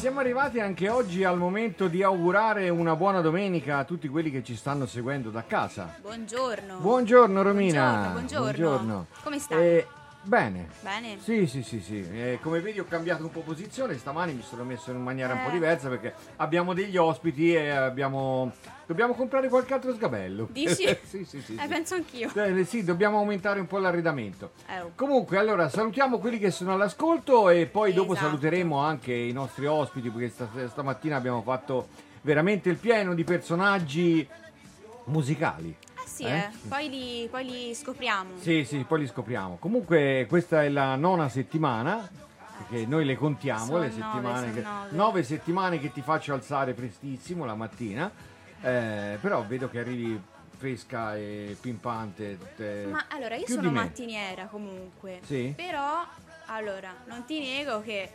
siamo arrivati anche oggi al momento di augurare una buona domenica a tutti quelli che ci stanno seguendo da casa. Buongiorno. Buongiorno Romina. Buongiorno, buongiorno. Come stai? Eh, bene. Bene? Sì, sì, sì, sì. Eh, come vedi ho cambiato un po' posizione, stamani mi sono messo in maniera un po' Eh. diversa perché abbiamo degli ospiti e abbiamo... Dobbiamo comprare qualche altro sgabello. Dici? sì, sì, sì. Eh, sì. penso anch'io. Eh, sì, dobbiamo aumentare un po' l'arredamento. Eh, oh. Comunque, allora salutiamo quelli che sono all'ascolto e poi dopo Esatto. saluteremo anche i nostri ospiti perché sta- stamattina abbiamo fatto veramente il pieno di personaggi musicali. Sì, Eh? eh. Poi, li, poi li scopriamo. Sì, sì, poi li scopriamo. Comunque questa è la nona settimana, perché noi le contiamo Sono le nove, settimane. sono che- nove. nove settimane che ti faccio alzare prestissimo la mattina, eh, però vedo che arrivi fresca e pimpante. tutte- Ma allora, io sono mattiniera comunque. Sì? Però, allora, non ti nego che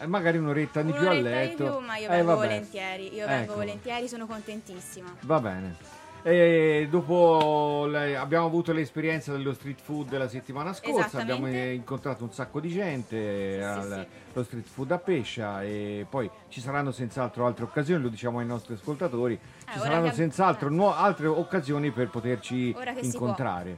Eh, magari un'oretta di più a un'oretta di letto. più, ma io Eh, vengo vabbè. volentieri. Io vengo Ecco. volentieri, sono contentissima. Va bene. E dopo le- abbiamo avuto l'esperienza dello street food la settimana scorsa, abbiamo incontrato un sacco di gente Sì, al- sì. allo street food a Pescia e poi ci saranno senz'altro altre occasioni, lo diciamo ai nostri ascoltatori, ci Eh, ora saranno che- senz'altro eh. nuo- altre occasioni per poterci si incontrare.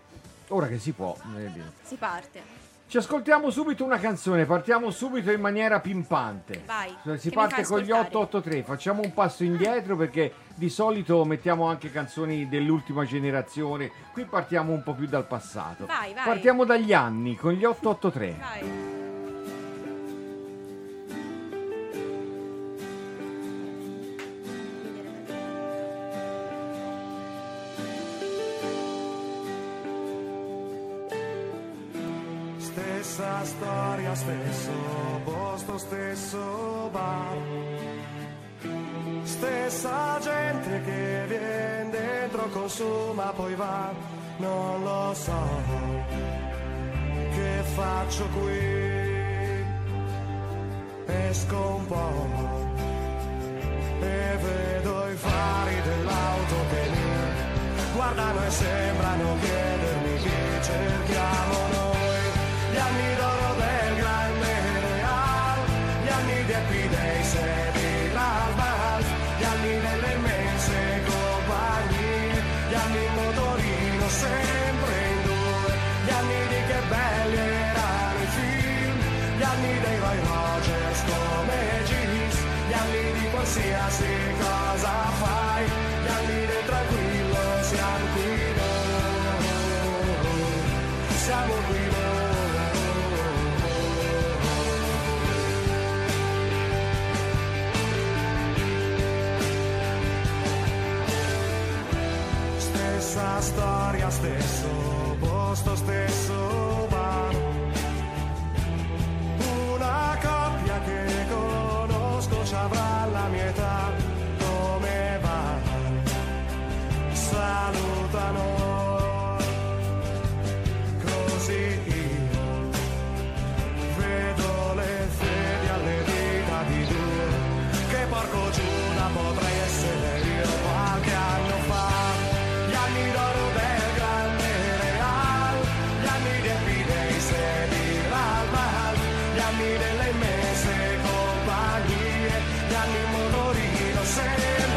Ora che si può. eh. Si parte. Ci ascoltiamo subito una canzone, partiamo subito in maniera pimpante. Vai, Si parte con gli ascoltare? 883, facciamo un passo indietro perché di solito mettiamo anche canzoni dell'ultima generazione, qui partiamo un po' più dal passato. Vai, vai. Partiamo dagli anni con gli 883. Vai. Stessa storia, stesso posto, stesso bar. Stessa gente che viene dentro, consuma, poi va. Non lo so che faccio qui. Esco un po' e vedo i fari dell'auto che mi guardano e sembrano chiedermi chi cerchiamo noi. Anni d'oro del grande real, gli anni di Happy Days e di Lalbal, gli anni delle immense compagnie, gli anni in motorino sempre in due, gli anni di che belli erano i film, gli anni dei Roy Rogers come Gis, gli anni di qualsiasi cosa fai, gli anni del tranquillo siamo qui noi, siamo qui Stessa storia, stesso posto, stesso bar. Una coppia che conosco ci avrà la mia età. Come va? Salutano. Happy Days e di Lalbal, gli anni delle immense compagnie, gli anni in motorino sempre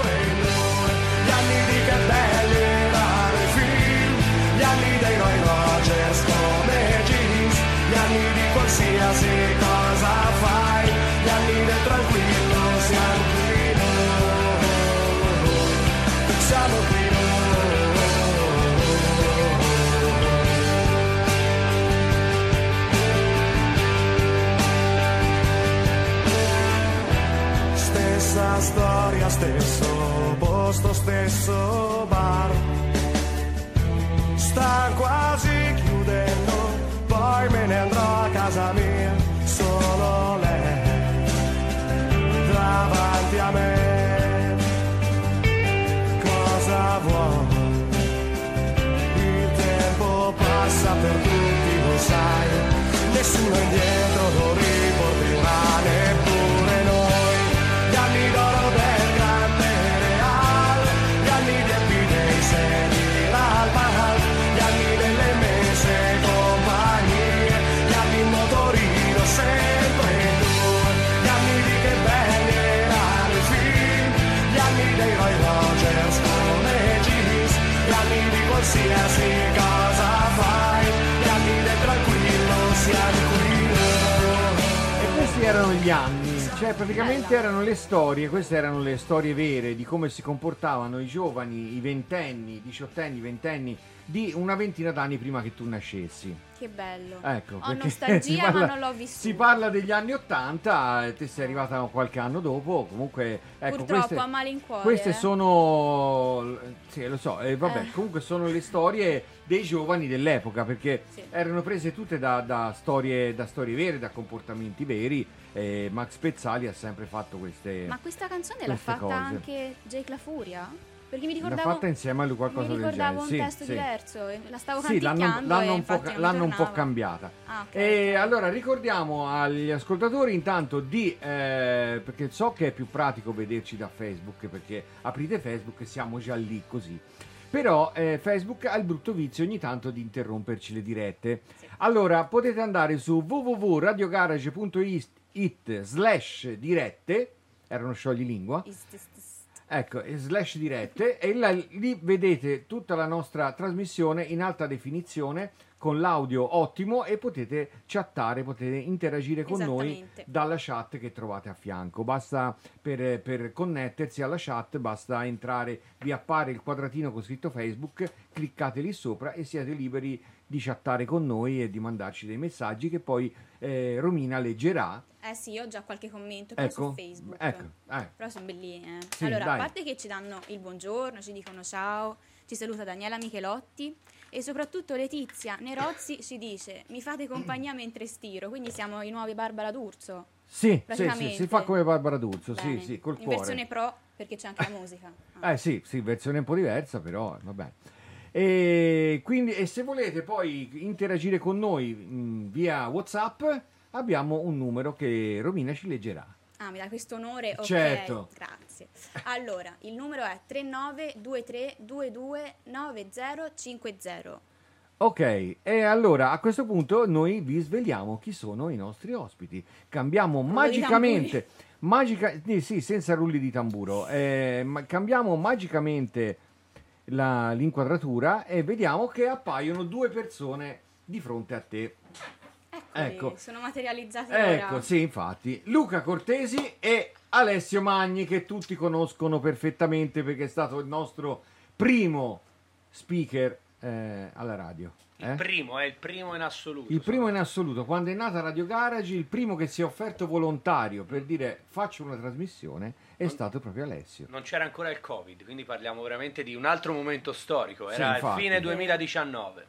Storia, stesso posto, stesso bar. Sta quasi chiudendo, poi me ne andrò a casa mia, solo lei davanti a me. Cosa vuoi? Il tempo passa per tutti, lo sai, nessuno indietro lo riporterà qualsiasi cosa fai, cammi tranquillo, sia tranquillo. E questi erano gli anni, cioè praticamente erano le storie, queste erano le storie vere di come si comportavano i giovani, i ventenni, i diciottenni, i ventenni di una ventina d'anni prima che tu nascessi. Che bello. Ecco, Ho nostalgia, si ma parla- non l'ho vissuto. Si parla degli anni Ottanta, te sei arrivata qualche anno dopo, comunque ecco, Purtroppo queste, a malincuore. queste eh. sono, sì lo so, eh, vabbè, Eh. comunque sono le storie dei giovani dell'epoca perché Sì. erano prese tutte da, da storie, da storie vere, da comportamenti veri. e Max Pezzali ha sempre fatto queste... Ma questa canzone l'ha fatta cose. anche Jake La Furia? Perché mi L'ha ricordavo, fatta insieme a lui qualcosa mi del ricordavo genere. un sì, testo sì. diverso. La stavo Sì, l'hanno, l'hanno un, po', mi l'hanno un po' cambiata. Ah, ok, E ok. allora ricordiamo agli ascoltatori intanto di, eh, perché so che è più pratico vederci da Facebook, perché aprite Facebook e siamo già lì così. Però eh, Facebook ha il brutto vizio ogni tanto di interromperci le dirette. Sì. Allora potete andare su www.radiogarage.it slash dirette, erano sciogli lingua, Ecco, slash dirette e là- lì vedete tutta la nostra trasmissione in alta definizione con l'audio ottimo e potete chattare, potete interagire con noi dalla chat che trovate a fianco. Basta per, per connettersi alla chat, basta entrare, vi appare il quadratino con scritto Facebook, cliccate lì sopra e siete liberi di chattare con noi e di mandarci dei messaggi che poi eh, Romina leggerà. Eh sì, ho già qualche commento però Ecco, su Facebook. ecco, eh. Però sono belline. eh. Sì, allora, dai. a parte che ci danno il buongiorno, ci dicono ciao, ci saluta Daniela Michelotti e soprattutto Letizia Nerozzi ci dice mi fate compagnia mentre stiro, quindi siamo i nuovi Barbara D'Urso. Sì, sì, sì, si fa come Barbara D'Urso, sì, Bene. sì, col In cuore. versione pro perché c'è anche la musica. Ah. Eh sì, sì, versione un po' diversa, però vabbè. E quindi, e se volete poi interagire con noi mh, via WhatsApp, abbiamo un numero che Romina ci leggerà. Ah, mi dà questo onore? Ok, Certo. grazie. Allora, il numero è 3923229050. Ok, e allora a questo punto noi vi sveliamo chi sono i nostri ospiti. Cambiamo di magicamente, magica, sì, sì, senza rulli di tamburo, eh, ma- cambiamo magicamente la- l'inquadratura e vediamo che appaiono due persone di fronte a te. Eccoli, Ecco. sono materializzati Ecco, ora. sì, infatti. Luca Cortesi e Alessio Magni, che tutti conoscono perfettamente perché è stato il nostro primo speaker eh, alla radio. Il eh? primo, è il primo in assoluto. Il primo in assoluto, quando è nata Radio Garage, il primo che si è offerto volontario per dire faccio una trasmissione è stato proprio Alessio. Non c'era ancora il Covid, quindi parliamo veramente di un altro momento storico. Sì, Era il infatti. fine 2019.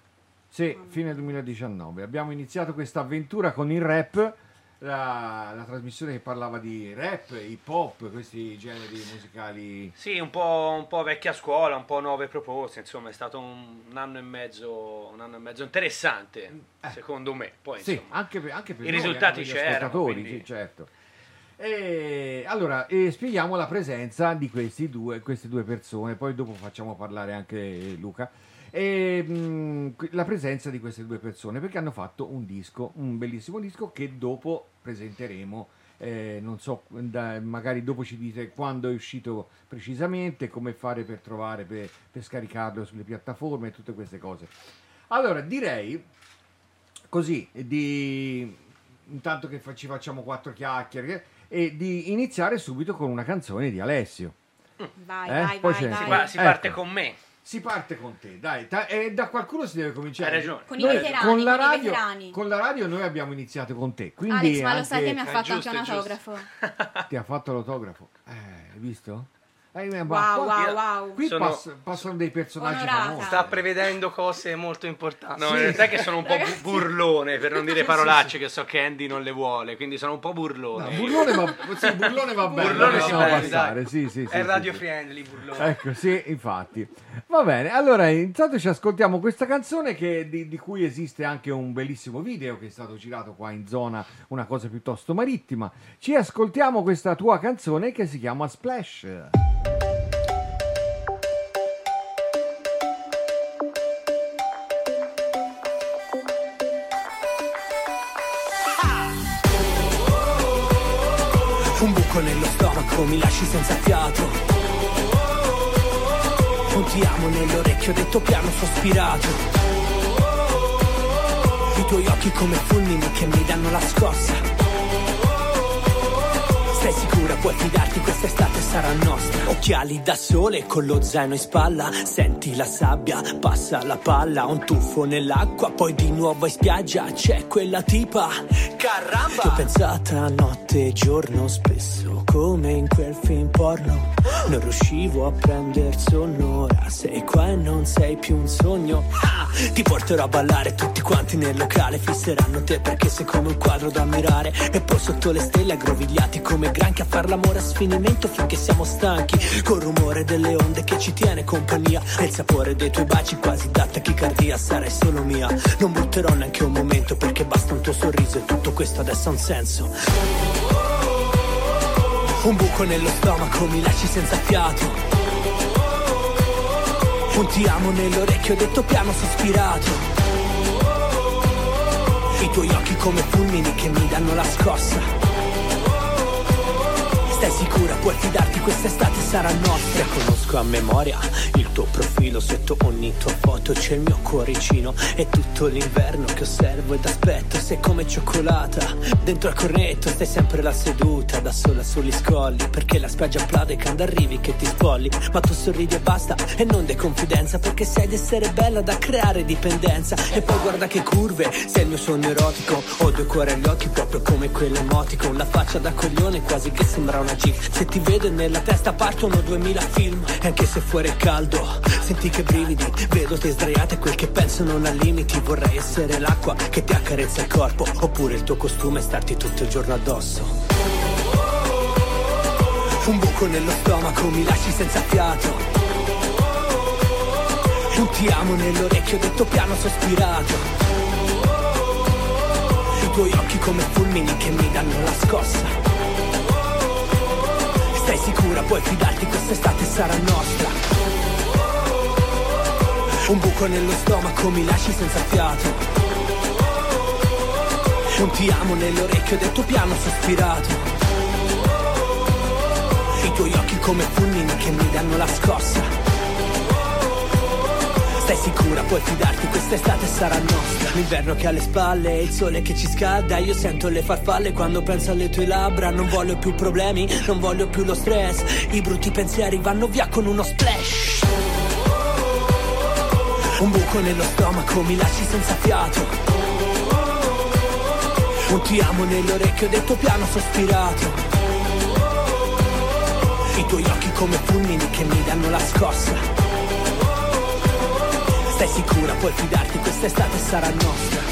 Sì, fine 2019. Abbiamo iniziato questa avventura con il rap, la, la trasmissione che parlava di rap, hip hop, questi generi musicali. Sì, un po', un po' vecchia scuola, un po' nuove proposte. Insomma, è stato un, un anno e mezzo, un anno e mezzo interessante, secondo me. Poi, Eh. Sì, insomma, anche per, anche per i noi, risultati c'erano, quindi- sì, certo. E, allora, eh, spieghiamo la presenza di questi due, queste due persone, poi dopo facciamo parlare anche Luca. E, mh, la presenza di queste due persone perché hanno fatto un disco, un bellissimo disco che dopo presenteremo. eh, non so, da- magari dopo ci dite quando è uscito precisamente, come fare per trovare, per, per scaricarlo sulle piattaforme e tutte queste cose. Allora, direi così, di, intanto che fa- ci facciamo quattro chiacchiere, e di iniziare subito con una canzone di Alessio. Vai, Eh, vai, poi vai, vai. si, pa- si Ecco. parte con me. Si parte con te, dai, da, e da qualcuno si deve cominciare. Hai ragione. Con i Noi- veterani, con la con i radio, veterani. con la radio noi abbiamo iniziato con te, quindi Alex, ma lo anche- sai che mi ha fatto giusto, anche un autografo? ti ha fatto l'autografo. Eh, hai visto? Eh, ma Wow, wow, wow. Qui Sono- pass- passano dei personaggi Onorata. famosi. Sta prevedendo cose molto importanti. No, in realtà è che sono un po' Ragazzi. burlone, per non dire parolacce, che so che Andy non le vuole, quindi sono un po' burlone. No, burlone va, sì, burlone va bene, Burlone lo si possiamo bene, passare, sì, sì, sì, È sì, radio sì. friendly, burlone. Ecco, sì, infatti. Va bene, allora intanto ci ascoltiamo questa canzone che- di, di cui esiste anche un bellissimo video che è stato girato qua in zona, una cosa piuttosto marittima. Ci ascoltiamo questa tua canzone che si chiama Splash. Buco nello stomaco mi lasci senza fiato. Un ti amo nell'orecchio detto piano sospirato. I tuoi occhi come fulmini che mi danno la scossa. Stai sicura, puoi fidarti, quest'estate sarà nostra. Occhiali da sole con lo zaino in spalla. Senti la sabbia, passa la palla. Un tuffo nell'acqua, poi di nuovo in spiaggia. C'è quella tipa. Caramba! Ti ho pensata notte e giorno spesso, come in quel film porno. Non riuscivo a prender sonno. Ora sei qua e non sei più un sogno. Ah! Ti porterò a ballare tutti quanti nel locale. Fisseranno te perché sei come un quadro da ammirare. E poi sotto le stelle aggrovigliati come granchi a far l'amore a sfinimento finché siamo stanchi. Col rumore delle onde che ci tiene compagnia. E il sapore dei tuoi baci quasi da tachicardia. Sarai solo mia. Non butterò neanche un momento perché basta un tuo sorriso e tutto questo adesso ha un senso. Un buco nello stomaco mi lasci senza fiato. Un ti amo nell'orecchio detto piano sospirato. I tuoi occhi come fulmini che mi danno la scossa. Sicura, puoi fidarti, quest'estate sarà nostra. Conosco a memoria il tuo profilo, sotto ogni tua foto c'è il mio cuoricino. È tutto l'inverno che osservo ed aspetto, sei come cioccolata. Dentro al cornetto stai sempre là seduta, da sola sugli scogli. Perché la spiaggia applaude quando arrivi che ti spolli. Ma tu sorridi e basta, e non dai confidenza, perché sai di essere bella da creare dipendenza. E poi guarda che curve, sei il mio sogno erotico. Ho due cuori agli occhi, proprio come quell'emotico. La faccia da coglione quasi che sembra una G. Se ti vedo e nella testa partono duemila film. E anche se fuori è caldo, senti che brividi. Vedo te sdraiata e quel che penso non ha limiti. Vorrei essere l'acqua che ti accarezza il corpo. Oppure il tuo costume starti tutto il giorno addosso. Un buco nello stomaco mi lasci senza fiato. Un ti amo nell'orecchio detto piano sospirato. I tuoi occhi come fulmini che mi danno la scossa. Stai sicura, puoi fidarti, quest'estate sarà nostra. Un buco nello stomaco mi lasci senza fiato. Un ti amo nell'orecchio detto piano sospirato. I tuoi occhi come fulmini che mi danno la scossa. Stai sicura, puoi fidarti, quest'estate sarà nostra. L'inverno che ha alle spalle, il sole che ci scalda. Io sento le farfalle quando penso alle tue labbra. Non voglio più problemi, non voglio più lo stress. I brutti pensieri vanno via con uno splash. Un buco nello stomaco mi lasci senza fiato. Un ti amo nell'orecchio detto piano sospirato. I tuoi occhi come fulmini che mi danno la scossa. Stai sicura, puoi fidarti, quest'estate sarà nostra.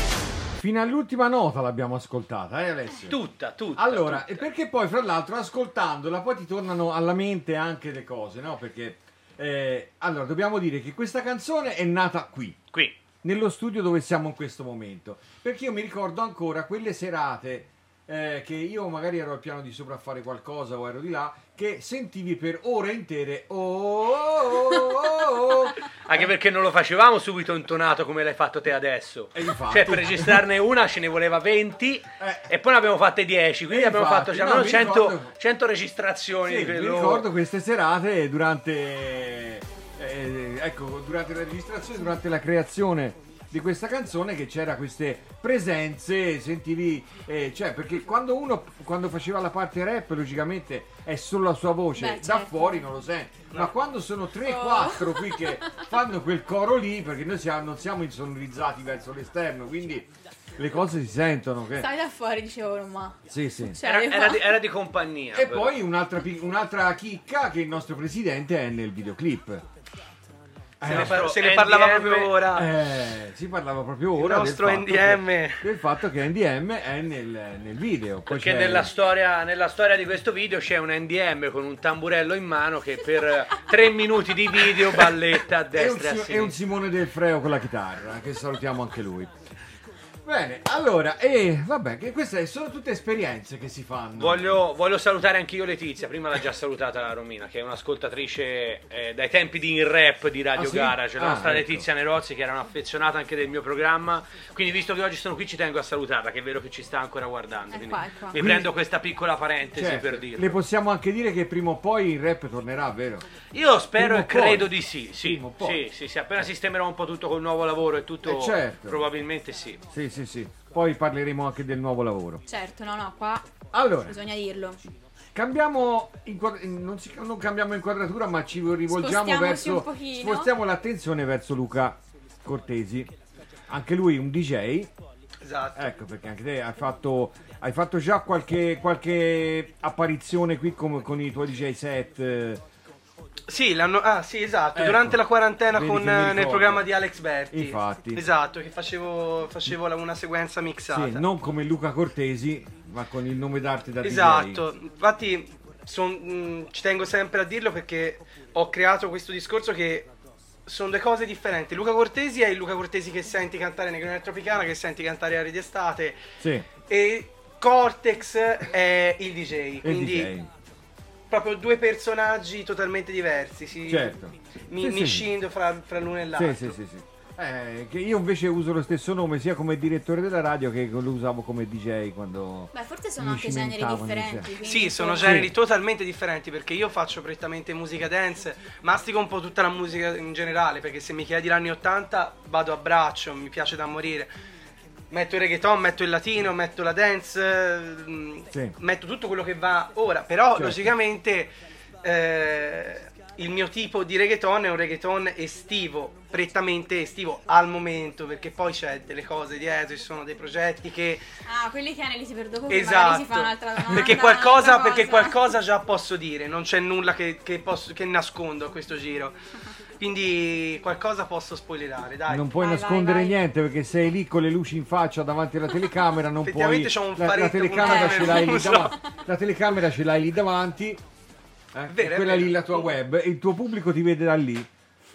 Fino all'ultima nota l'abbiamo ascoltata, eh Alessio? Tutta, tutta. Allora, tutta. e perché poi fra l'altro ascoltandola poi ti tornano alla mente anche le cose, no? Perché eh, allora dobbiamo dire che questa canzone è nata qui, Qui. nello studio dove siamo in questo momento. Perché io mi ricordo ancora quelle serate eh, che io magari ero al piano di sopra a fare qualcosa o ero di là, che sentivi per ore intere. Oh, oh, oh, oh. Anche perché non lo facevamo subito intonato come l'hai fatto te adesso. E infatti. Cioè, per registrarne una ce ne voleva 20 Eh. e poi ne abbiamo fatte 10. Quindi E abbiamo infatti, fatto cioè, no, almeno mi 100, ricordo- 100 registrazioni Sì, mi ricordo queste serate durante, eh, ecco, durante la registrazione, durante la creazione di questa canzone che c'era queste presenze, sentivi, eh, cioè perché quando uno quando faceva la parte rap logicamente è solo la sua voce, Beh, da certo. fuori non lo sente, ma quando sono 3-4 qui che fanno quel coro lì, perché noi siamo, non siamo insonorizzati verso l'esterno, quindi le cose si sentono. Che... Stai da fuori, dicevo, ma... Sì, sì. Cioè, Era, era di, era di compagnia. E però. poi un'altra, un'altra chicca che il nostro presidente è nel videoclip. Se Eh, ne, par- se ne parlava NDM proprio ora. eh, si parlava proprio ora Il nostro del, NDM. Che, del fatto che NDM è nel, nel video. Poi Perché nella storia, nella storia di questo video c'è un NDM con un tamburello in mano che per tre minuti di video balletta a un, destra e a Si- è un sinistra. Simone del Freo con la chitarra, che salutiamo anche lui. Bene, allora, e vabbè, che queste sono tutte esperienze che si fanno. Voglio, voglio salutare anche io Letizia, prima l'ha già salutata la Romina, che è un'ascoltatrice eh, dai tempi di In Rap di Radio Ah, sì? Gara, c'è la Ah, nostra ecco. Letizia Nerozzi che era un'affezionata anche del mio programma, quindi visto che oggi sono qui ci tengo a salutarla, che è vero che ci sta ancora guardando, È quindi qua, è qua. mi prendo questa piccola parentesi Certo, per dirlo. le possiamo anche dire che prima o poi il rap tornerà, vero? Io spero Prima e poi. credo di sì, sì, Prima o poi. sì, sì, sì, appena sistemerò un po' tutto col nuovo lavoro e tutto, Eh, certo. probabilmente sì. Sì, sì, sì. Poi parleremo anche del nuovo lavoro. Certo, no, no, qua Allora, bisogna dirlo. Cambiamo inquad- non, si- non cambiamo inquadratura, ma ci rivolgiamo verso. Spostiamo l'attenzione verso Luca Cortesi. Anche lui un DJ. Esatto. Ecco perché anche te hai fatto, hai fatto già qualche, qualche apparizione qui con, con i tuoi DJ set. Sì, l'hanno- ah, sì, esatto. Ecco. Durante la quarantena Vedi con, eh, nel programma di Alex Berti. Infatti. Esatto, che facevo, facevo la- una sequenza mixata. Sì, non come Luca Cortesi, ma con il nome d'arte da Esatto, infatti son- mh, ci tengo sempre a dirlo perché ho creato questo discorso che sono due cose differenti. Luca Cortesi è il Luca Cortesi che senti cantare Negrone Tropicana, che senti cantare Aria di Estate DJ. Sì, e Cortex è il DJ, il quindi DJ. Proprio due personaggi totalmente diversi. Si, Certo. Mi, Sì, mi sì. scindo fra, fra l'uno e l'altro. Sì, sì, sì, sì. Eh, che io invece uso lo stesso nome sia come direttore della radio che lo usavo come DJ quando... Beh, forse sono anche generi differenti. Sì, sono insomma- generi totalmente differenti perché io faccio prettamente musica dance, mastico un po' tutta la musica in generale perché se mi chiedi gli anni 80 vado a braccio, mi piace da morire. Metto il reggaeton, metto il latino, metto la dance, mm, Sì. metto tutto quello che va ora, però Certo. logicamente eh, il mio tipo di reggaeton è un reggaeton estivo, prettamente estivo al momento perché poi c'è delle cose dietro, ci sono dei progetti che Ah, quelli che analizzi per dopo, Esatto, si fa un'altra domanda. perché, qualcosa, perché cosa. qualcosa già posso dire, non c'è nulla che, che posso- che nascondo a questo giro. Quindi qualcosa posso spoilerare, dai. Non puoi Vai, nascondere vai, vai. niente perché sei lì con le luci in faccia davanti alla telecamera, non puoi... La, la telecamera ce l'hai lì davanti. La telecamera ce l'hai lì davanti. eh, vero, è quella vero. lì la tua web e il tuo pubblico ti vede da lì.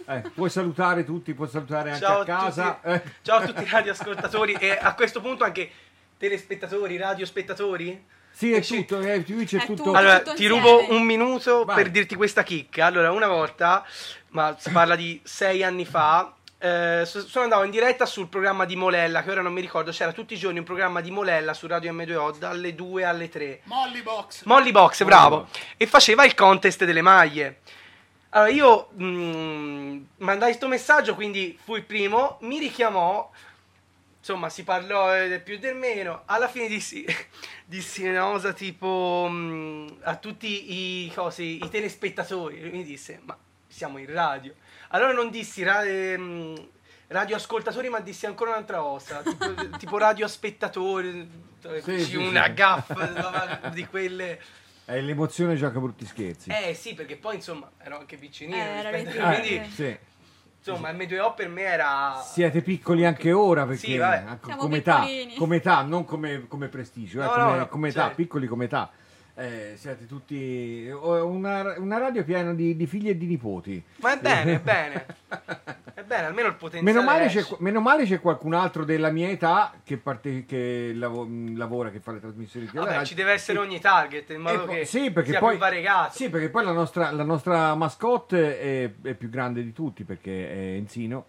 Eh, puoi salutare tutti, puoi salutare anche Ciao a casa. tutti, eh. ciao a tutti i radioascoltatori e a questo punto anche telespettatori, radiospettatori. Sì, è Eh, sì. tutto, eh, Twitch è, È tutto. tutto. Allora, tutto ti rubo un minuto Vai. per dirti questa chicca. Allora, una volta, ma si parla di sei anni fa, eh, so- sono andato in diretta sul programma di Molella, che ora non mi ricordo, c'era tutti i giorni un programma di Molella su Radio M2O dalle 2 alle 3. Molly Box. Molly Box, Molly bravo. Box. E faceva il contest delle maglie. Allora io mh, mandai questo messaggio, quindi fui il primo, mi richiamò, insomma si parlò eh, del più e del meno, alla fine dissi, dissi una cosa tipo mh, a tutti i, cosi, i telespettatori, mi disse ma siamo in radio. Allora non dissi ra- ehm, radioascoltatori ma dissi ancora un'altra cosa, tipo, tipo radioaspettatori, Sì, sì, una sì. gaffa di quelle... È l'emozione gioca brutti scherzi. Eh sì, perché poi insomma ero anche piccinino Eh, era rispetto- le quindi prime. sì. insomma M2O per me era Siete piccoli anche ora perché Sì, vabbè. Siamo come, età, come età, non come, come prestigio, eh, No, come, no, no, come età, certo. piccoli come età. Eh, siete tutti una, una radio piena di, di figli e di nipoti. Ma è bene, è bene. È bene, almeno il potenziale Meno male, c'è, meno male c'è qualcun altro della mia età che, parte, che mh, lavora, che fa le trasmissioni Vabbè, radio. ci deve essere ogni target in modo E che sì, perché sia poi. Sì, perché poi la nostra, la nostra mascotte è, è più grande di tutti perché è Enzino.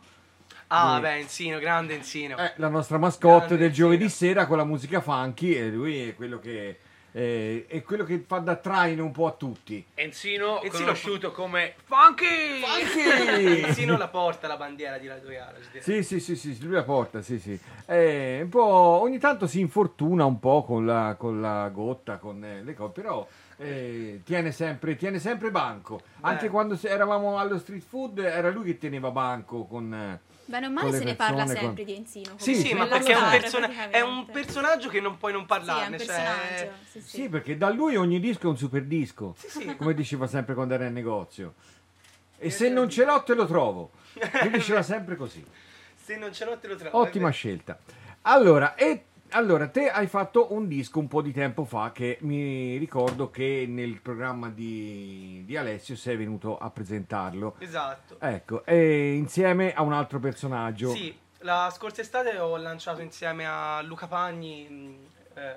Ah, lui- beh, Enzino, grande Enzino. È la nostra mascotte Grande del giovedì Enzino. sera con la musica funky e lui è quello che, eh, è quello che fa da traino un po' a tutti. Enzino, Enzino- conosciuto come Funky! Enzino la porta la bandiera di Radio direi. Sì, sì, sì, sì, lui la porta, sì, sì. Eh, un po', ogni tanto si infortuna un po' con la, con la gotta, con eh, le cose, però eh, tiene, sempre, tiene sempre banco. Anche Beh. quando se- eravamo allo street food era lui che teneva banco con... eh, Bene o male le se ne parla sempre con- di Enzino. Sì, Sì, sì, ma perché è un, persona- è un personaggio che non puoi non parlarne. cioè-. Sì, sì. Sì, perché da lui ogni disco è un super disco, Sì, sì. come diceva sempre quando era in negozio. E se non ce l'ho te lo trovo. Lui diceva sempre così. Se non ce l'ho te lo trovo. Ottima scelta. Allora, e, allora, te hai fatto un disco un po' di tempo fa che mi ricordo che nel programma di, di Alessio sei venuto a presentarlo. Esatto. Ecco, e insieme a un altro personaggio. Sì, la scorsa estate ho lanciato insieme a Luca Pagni mh, eh,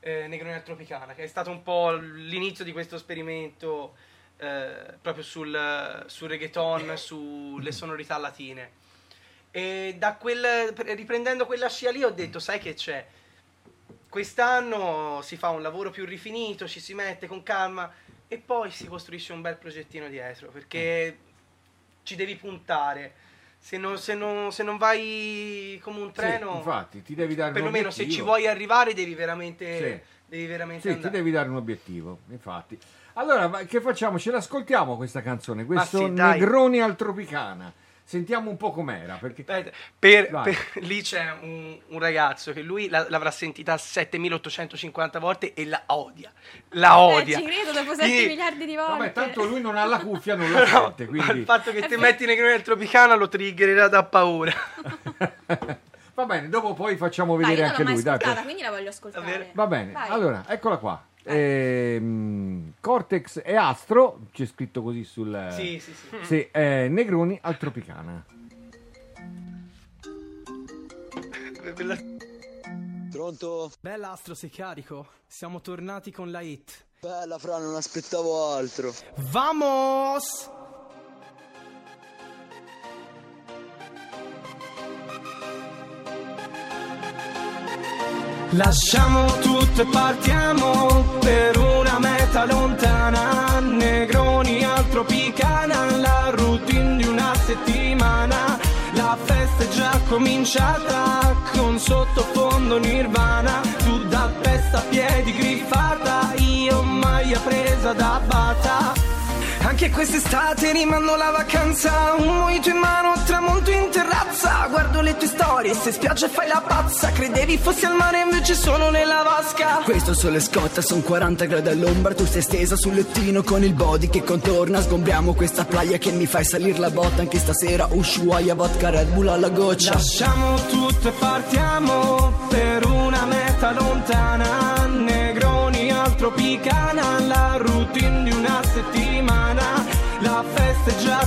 eh, Negrone Tropicana, che è stato un po' l'inizio di questo esperimento eh, proprio sul, sul reggaeton, sulle sonorità latine. E da quel, riprendendo quella scia lì ho detto, sai che c'è? Quest'anno si fa un lavoro più rifinito, ci si mette con calma e poi si costruisce un bel progettino dietro, perché ci devi puntare. se non, se non- se non vai come un Sì, treno, infatti, ti devi dare un perlomeno se obiettivo. ci vuoi arrivare devi veramente, Sì. devi veramente Sì, ti devi dare un obiettivo, infatti. Allora, che facciamo? Ce l'ascoltiamo questa canzone, questo sì. Negroni al Tropicana. Sentiamo un po' com'era, perché... Aspetta, per- Vai. per- lì c'è un, un ragazzo che lui la- l'avrà sentita 7850 volte e la odia. La Eh, odia. ci credo dopo 7 Quindi- miliardi di volte. Vabbè, tanto lui non ha la cuffia, non la No, sente, quindi... il fatto che ti metti Negroni al Tropicana lo triggererà da paura. Va bene, dopo poi facciamo vedere io non anche l'ho mai lui. Dai, quindi la voglio ascoltare. Va bene, Vai. allora, eccola qua. Ehm, Cortex e Astro, c'è scritto così sul... sì, sì, sì. Sì, eh, Negroni al Tropicana. Quella- Pronto? Bella Astro, sei carico? Siamo tornati con la hit. Bella Fra, non aspettavo altro. Vamos! Lasciamo tutto e partiamo per una meta lontana. Negroni al Tropicana, la routine di una settimana. La festa è già cominciata con sottofondo nirvana. Tu da testa a piedi griffata, io maglia presa da bata. Anche quest'estate rimando la vacanza. Un mojito in mano, tramonto in terrazza. Guardo le tue storie, se spiaggia fai la pazza. Credevi fossi al mare invece sono nella vasca. Questo sole scotta, son 40 gradi all'ombra. Tu sei stesa sul lettino con il body che contorna. Sgombriamo questa playa che mi fai salire la botta. Anche stasera Ushuaia, vodka, Red Bull alla goccia. Lasciamo tutto e partiamo Per una meta lontana. Negroni al Tropicana La routine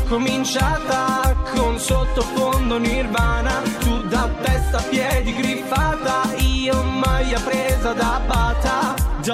cominciata Con sottofondo nirvana Tu da testa a piedi griffata Io maglia presa da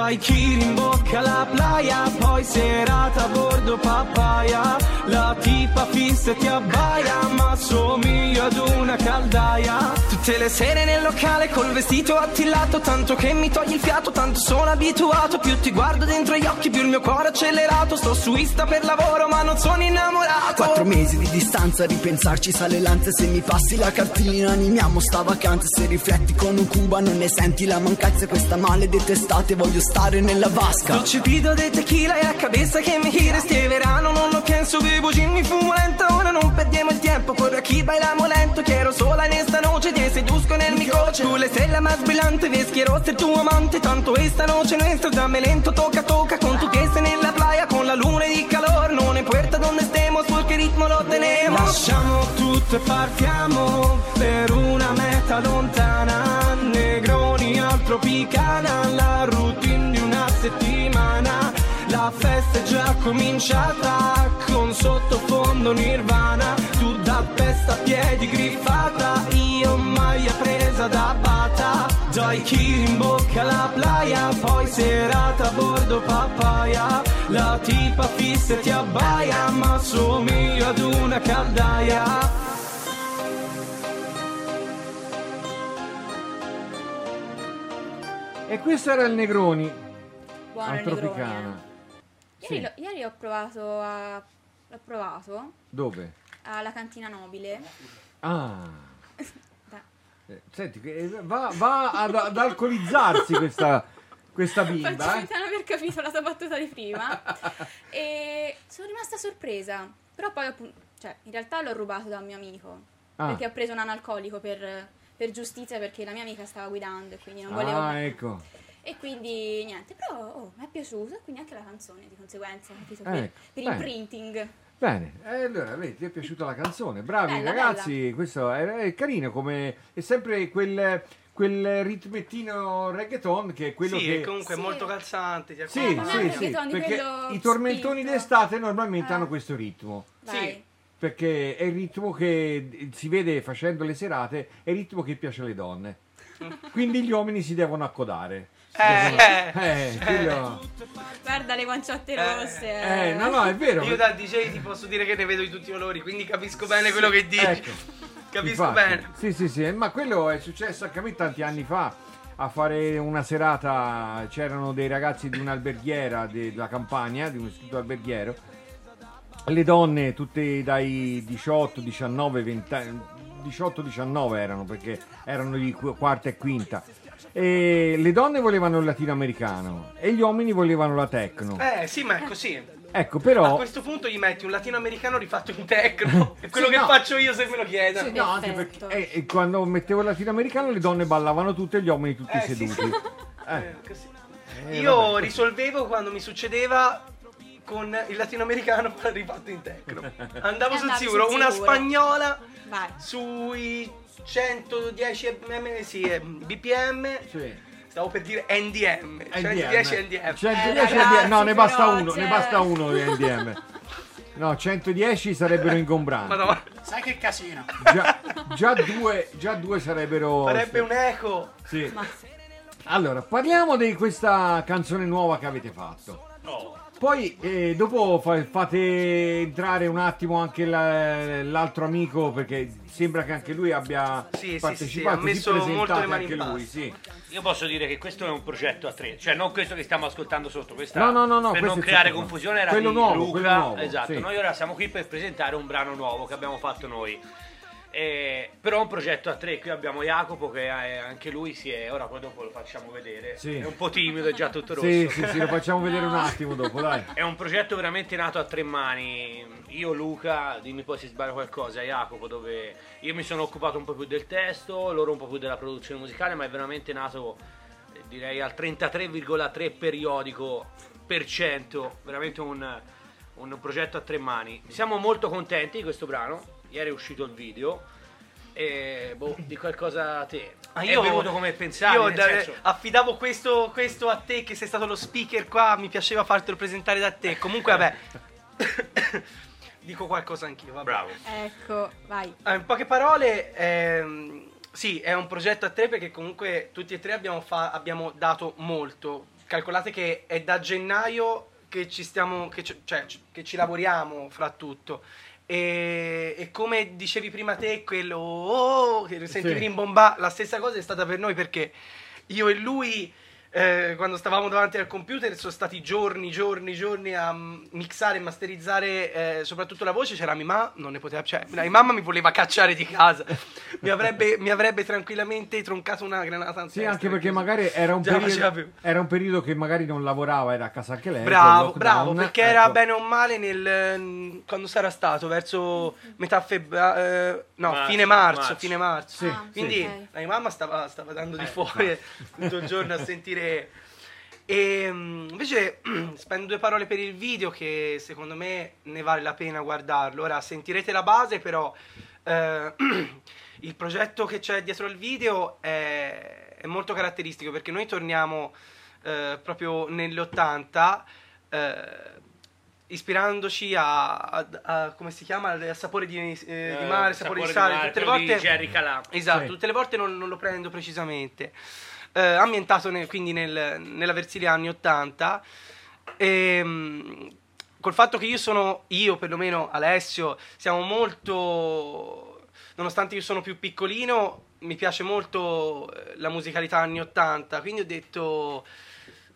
bata Dai chili in bocca alla playa Poi serata a bordo papaya. La tipa fissa ti abbaia Ma somiglia ad una caldaia. Tutte le sere nel locale col vestito attillato Tanto che mi togli il fiato, tanto sono abituato. Più ti guardo dentro gli occhi, più il mio cuore accelerato. Sto su Insta per lavoro ma non sono innamorato. Quattro mesi di distanza, ripensarci sale l'ansia Se mi passi la cartellina animiamo sta vacanza Se rifletti con un cuba non ne senti la mancanza. Questa maledetta estate voglio stare nella vasca. Dolce pido de tequila e la cabeza che mi gira Este verano non lo penso, bevo gin, mi fumo lento Ora non perdiamo il tempo, corro aquí, bailamos lento Quiero sola en esta noche, te seduzco en mi coche Tú la estrella más brillante, ves quiero ser tu amante Tanto esta noche nuestra, dame lento, toca, toca Con tu pies en la playa, con la luna y calor No me importa donde estemos, porque ritmo lo tenemos Lasciamo tutto e partiamo per una meta lontana Negroni al Tropicana, la La festa è già cominciata con sottofondo nirvana Tu da testa a piedi griffata, io maglia presa da bata Dai chili in bocca alla playa, poi serata a bordo papaya La tipa fissa e ti abbaia, ma somiglia ad una caldaia E questo era il Negroni Buono al il Negroni, Tropicana. eh. Ieri, lo- ieri ho provato a... L'ho provato Dove? alla cantina nobile. Ah. Eh, Senti, che- va, va ad, ad alcolizzarsi questa, questa bimba. Faccio eh? finta di non aver capito la tua battuta di prima. e sono rimasta sorpresa. Però poi, appunto, cioè, in realtà l'ho rubato da un mio amico. Ah. Perché ho preso un analcolico per, per giustizia perché la mia amica stava guidando e quindi non volevo... Ah, ecco. E quindi niente, però oh, mi è piaciuto e quindi anche la canzone di conseguenza, capito? Per, Ecco, per bene. imprinting. Bene, e allora vedi, ti è piaciuta la canzone. Bravi Bella, ragazzi, questo è, è carino come è sempre quel, quel ritmettino reggaeton che è quello sì, che è comunque Sì. molto calzante. Ti Sì, Eh, è sì, sì, perché i tormentoni spinto. d'estate normalmente Eh. hanno questo ritmo. Vai. Perché è il ritmo che si vede facendo le serate, è il ritmo che piace alle donne. Quindi gli uomini si devono accodare. Eh, Eh, quello- Guarda le guanciotte Eh, rosse. eh, no, no, è vero. Io da DJ ti posso dire che ne vedo di tutti i colori, quindi capisco bene quello che dici. Ecco. Capisco Infatti, bene. Sì, sì, sì, ma quello è successo anche a me tanti anni fa. A fare una serata c'erano dei ragazzi di un'alberghiera de- della campagna, di un istituto alberghiero. le donne tutte dai 18, 19, 20 anni, 18, 19 erano perché erano di qu- quarta e quinta. E le donne volevano il latinoamericano e gli uomini volevano la techno. Eh sì, ma è così. Ecco, A però questo punto gli metti un latinoamericano rifatto in techno. È quello Sì, che no. faccio io se me lo chiedono. Sì, no, anche perché eh, e quando mettevo il latinoamericano le donne ballavano tutte e gli uomini tutti Eh, sì, seduti. sì. Eh. Eh, così. Eh, Io vabbè. risolvevo quando mi succedeva con il latinoamericano rifatto in techno. Andavo sul sicuro, sul una spagnola Vai. sui 110 mm, sì, eh, bpm. Sì. Stavo per dire NDM. NDM. 110 NDM. 110 Eh, NDM. No, ne basta però, uno, ne basta uno di NDM. No, 110 sarebbero ingombranti. Madonna, Sai che casino. Già, già due, già due sarebbero. farebbe un eco. Sì. Allora, parliamo di questa canzone nuova che avete fatto. Poi eh, dopo fa- fate entrare un attimo anche la- l'altro amico perché sembra che anche lui abbia Sì, sì, sì, partecipato. ha messo Sì, molto le mani anche in lui, pasta. sì. Io posso dire che questo è un progetto a tre, cioè non questo che stiamo ascoltando sotto, questa, No, no, no, no, per non creare confusione era quello di nuovo, Luca, quello nuovo, esatto, sì. noi ora siamo qui per presentare un brano nuovo che abbiamo fatto noi. Eh, però è un progetto a tre, qui abbiamo Jacopo che è- anche lui si è, ora poi dopo lo facciamo vedere, Sì. è un po' timido, è già tutto rosso. Sì, sì, sì, lo facciamo vedere un attimo dopo, dai. È un progetto veramente nato a tre mani. Io, Luca, dimmi poi se sbaglio qualcosa, Jacopo, dove io mi sono occupato un po' più del testo, loro un po' più della produzione musicale, ma è veramente nato, eh, direi, al 33,3 periodico per cento. Veramente un, un progetto a tre mani. Siamo molto contenti di questo brano. Ieri è uscito il video. E boh, di qualcosa a te. Ah, è venuto come pensavi, io da- senso- affidavo questo, questo a te, che sei stato lo speaker qua. Mi piaceva fartelo presentare da te. Comunque, vabbè, dico qualcosa anch'io. Vabbè. Bravo. Ecco, vai. Ah, in poche parole, ehm, sì, è un progetto a tre perché comunque tutti e tre abbiamo, fa- abbiamo dato molto. Calcolate che è da gennaio che ci stiamo, che ci- cioè, ci- che ci lavoriamo fra tutto. E, e come dicevi prima te, quello oh, che sentivi Sì. rimbombare, la stessa cosa è stata per noi perché io e lui eh, quando stavamo davanti al computer sono stati giorni, giorni, giorni a mixare e masterizzare eh, soprattutto la voce. C'era mia mamma, non ne poteva, cioè, mia mamma mi voleva cacciare di casa, mi, avrebbe, mi avrebbe tranquillamente troncato una granata in Sì, anche perché così. magari era un, periodo, era un periodo che magari non lavorava, era a casa anche lei. Bravo, bravo, perché era ecco. bene o male nel, mm, quando sarà stato, verso metà febbraio, no, Marzo, fine marzo, marzo. fine marzo. Sì, Ah, Quindi sì. La mia mamma stava, stava dando di Eh, fuori tutto il giorno a sentire. E mm, invece spendo due parole per il video che secondo me ne vale la pena guardarlo. Ora sentirete la base, però eh, il progetto che c'è dietro il video è, è molto caratteristico perché noi torniamo eh, proprio negli 80 eh, ispirandoci a, a- a- come si chiama a sapore di, eh, di mare, sapore, di sale, tutte le volte di Jerry Calà. Esatto, Sì. tutte le volte non, non lo prendo precisamente. Eh, ambientato nel- quindi nel- nella Versilia anni 80. E, mm, col fatto che io sono, io perlomeno Alessio, siamo molto, nonostante io sono più piccolino, mi piace molto eh, la musicalità anni 80, quindi ho detto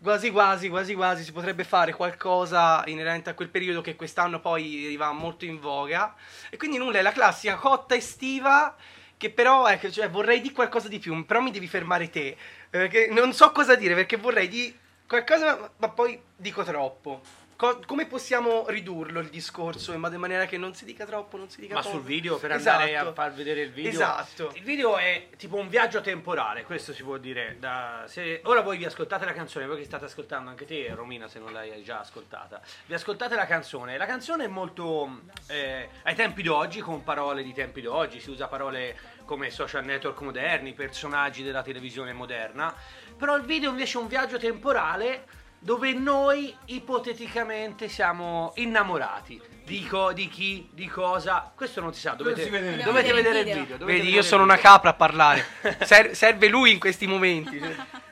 quasi quasi, quasi quasi si potrebbe fare qualcosa inerente a quel periodo che quest'anno poi arriva molto in voga. E quindi nulla, è la classica cotta estiva che però ecco, cioè, vorrei di qualcosa di più, però mi devi fermare te, perché non so cosa dire, perché vorrei di qualcosa, ma, poi dico troppo. Co- come possiamo ridurlo il discorso in maniera che non si dica troppo, non si dica Ma poco? sul video per Esatto. andare a far vedere il video. Esatto. Il video è tipo un viaggio temporale, questo si può dire. da- se- ora voi vi ascoltate la canzone, voi che state ascoltando anche te, Romina, se non l'hai già ascoltata. Vi ascoltate la canzone. La canzone è molto eh, ai tempi d'oggi, con parole di tempi d'oggi, si usa parole come social network moderni, personaggi della televisione moderna. Però il video invece è un viaggio temporale dove noi ipoteticamente siamo innamorati. Dico di chi, di cosa, questo non si sa, dovete, si vede dovete vedere il Video. dovete Vedi, vedere io il sono una video. capra a parlare. Ser- serve lui in questi momenti.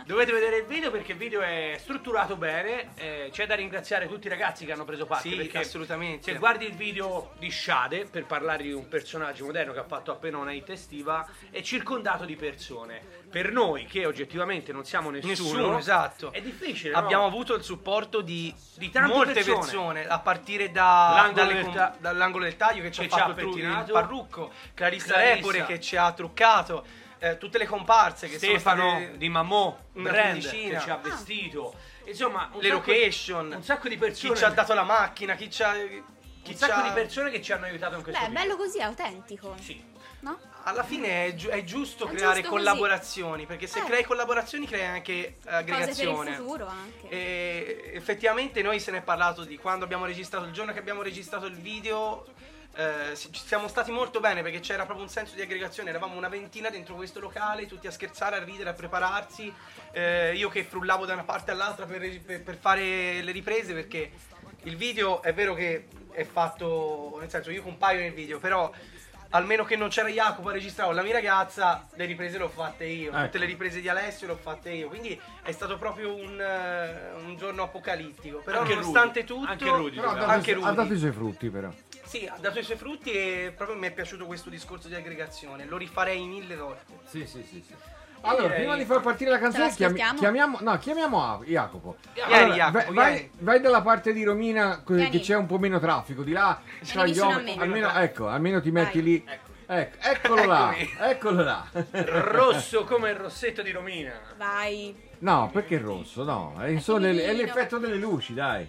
Dovete vedere il video perché il video è strutturato bene. eh, c'è da ringraziare tutti i ragazzi che hanno preso parte. Sì, perché assolutamente. Se guardi il video di Shade, per parlare di un personaggio moderno che ha fatto appena una hit estiva, è circondato di persone. Per noi che oggettivamente non siamo nessuno, Nessuno, esatto. è difficile. no? Abbiamo avuto il supporto di, Di tante molte persone. persone. a partire da, L'angolo dalle del com- ta- dall'angolo del taglio che ci che ha ci ha fatto il, tru- il parrucco, Clarissa, Clarissa. Repore che ci ha truccato, eh, tutte le comparse che Stefano sono state di Mamò, una brand che ci ha vestito. Insomma, un le sacco- location, un sacco di chi persone ci ha dato la macchina, chi ci ha chi un sacco ha- di persone che ci hanno aiutato in questo Beh, video. bello così, è autentico. Sì. No? Alla fine è, giu- è giusto È creare giusto così. collaborazioni, perché se Eh. crei collaborazioni crei anche Cose aggregazione. il futuro anche. E effettivamente noi se ne è parlato di quando abbiamo registrato, il giorno che abbiamo registrato il video, eh, siamo stati molto bene perché c'era proprio un senso di aggregazione, eravamo una ventina dentro questo locale, tutti a scherzare, a ridere, a prepararsi, eh, io che frullavo da una parte all'altra per, per- per fare le riprese perché il video è vero che è fatto, nel senso io compaio nel video, però almeno che non c'era Jacopo a registrare la mia ragazza, le riprese le ho fatte io, Ecco. tutte le riprese di Alessio le ho fatte io, quindi è stato proprio un, eh, un giorno apocalittico. Però Anche nonostante Rudy, tutto, anche Rudy, Però ha dato, anche i, ha dato Rudy. i suoi frutti però. Sì, ha dato i suoi frutti e proprio mi è piaciuto questo discorso di aggregazione, lo rifarei mille volte. Sì, sì, sì. sì. Allora, prima di far partire la canzone, chiami- chiamiamo, no, chiamiamo Jacopo. Allora, Jacopo, vai, vai- vai dalla parte di Romina Vieni. che c'è un po' meno traffico, di là tra gli uomini. me. Almeno, ecco, almeno ti metti Vai. lì. Ecco, eccolo là, eccolo là. Rosso come il rossetto di Romina. Vai. No, perché rosso? No, è, è l'effetto delle luci, dai.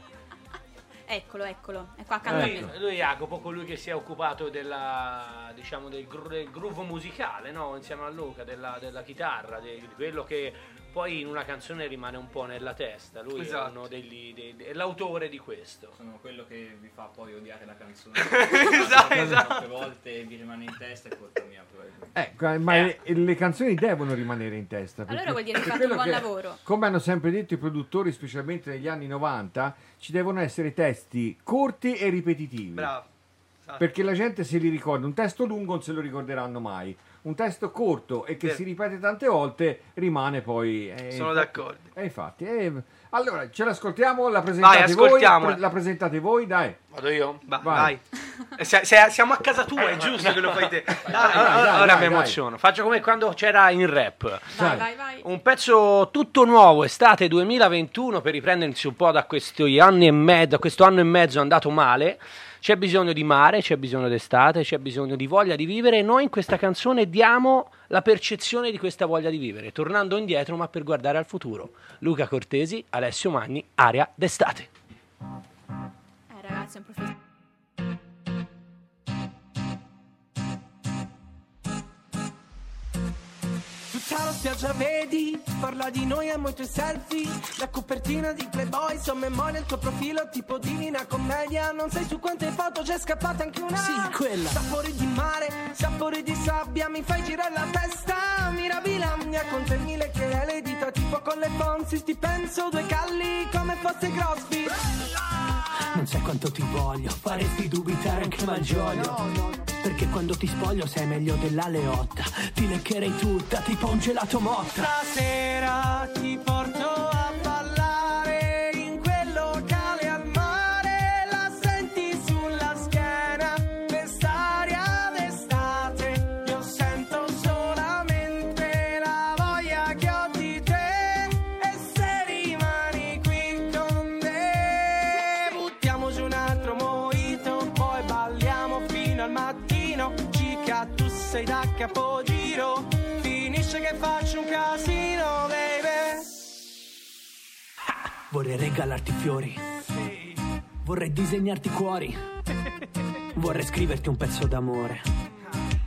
Eccolo, eccolo. È qua accanto a Ecco. me. Lui, lui è Jacopo, colui che si è occupato della, diciamo, del, gru- del groove musicale, no? Insieme a Luca, della, della chitarra, di quello che poi in una canzone rimane un po' nella testa. Lui è Esatto. uno degli, dei- è l'autore di questo. Sono quello che vi fa poi odiare la canzone. esatto, esatto. Troppe volte vi rimane in testa e colpa mia probabilmente. Ecco, ma le, le canzoni devono rimanere in testa. Allora vuol dire che fatto un buon lavoro. Come hanno sempre detto i produttori, specialmente negli anni 90, ci devono essere testi corti e ripetitivi. Bravo. Esatto. Perché la gente se li ricorda, un testo lungo non se lo ricorderanno mai, un testo corto e che Vero. si ripete tante volte rimane poi... eh, Sono infatti- d'accordo. eh, infatti, eh, allora ce l'ascoltiamo, la presentate Vai, voi, la presentate voi, dai. Vado io? Va- Vai. vai. Se- se- siamo a casa tua, è giusto che lo fai te. Dai, dai, Ora dai, mi emoziono. Faccio come quando c'era in rap. Vai, Sai. vai, vai. Un pezzo tutto nuovo, estate 2021, per riprendersi un po' da questi anni e mezzo, da questo anno e mezzo andato male. C'è bisogno di mare, c'è bisogno d'estate, c'è bisogno di voglia di vivere e noi in questa canzone diamo la percezione di questa voglia di vivere, tornando indietro ma per guardare al futuro. Luca Cortesi, Alessio Magni, Aria d'estate. Eh, ragazzi, è un professionista. La spiaggia vedi, parla di noi amo i tuoi selfie. La copertina di Playboy, so memoria il tuo profilo Tipo divina commedia, non sai su quante foto c'è scappata anche una? Sì, quella. Sapori di mare, sapori di sabbia, mi fai girare la testa. Mirabilandia, con te mille che le dita Tipo con le Fonsi, ti penso due calli come fosse Crosby Non sai quanto ti voglio, faresti dubitare anche Malgioglio. Perché quando ti spoglio sei meglio della Leotta. Ti leccherei tutta, tipo un gelato motta. Stasera ti porto a Vorrei regalarti fiori. Vorrei disegnarti cuori. Vorrei scriverti un pezzo d'amore.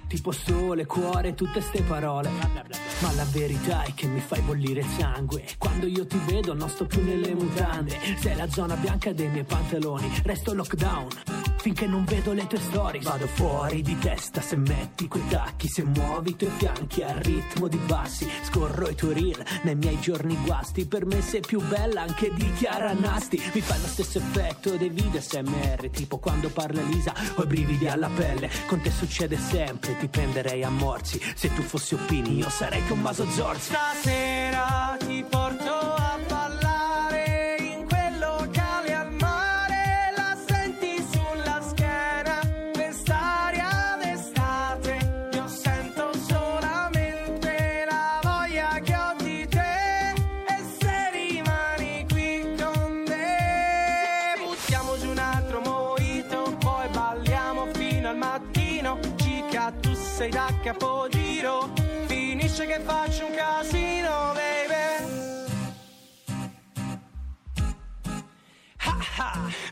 Tipo sole, cuore, tutte ste parole. Ma la verità è che mi fai bollire il sangue. Quando io ti vedo non sto più nelle mutande. Sei la zona bianca dei miei pantaloni. Resto lockdown. Finché non vedo le tue storie Vado fuori di testa. Se metti quei tacchi Se muovi i tuoi fianchi al ritmo di bassi Scorro i tuoi reel nei miei giorni guasti. Per me sei più bella anche di Chiara Nasti. Mi fai lo stesso effetto dei video SMR Tipo quando parla Lisa ho i brividi alla pelle. Con te succede sempre, ti prenderei a morsi. Se tu fossi Oppini io sarei Tommaso Zorzi. Stasera ti porto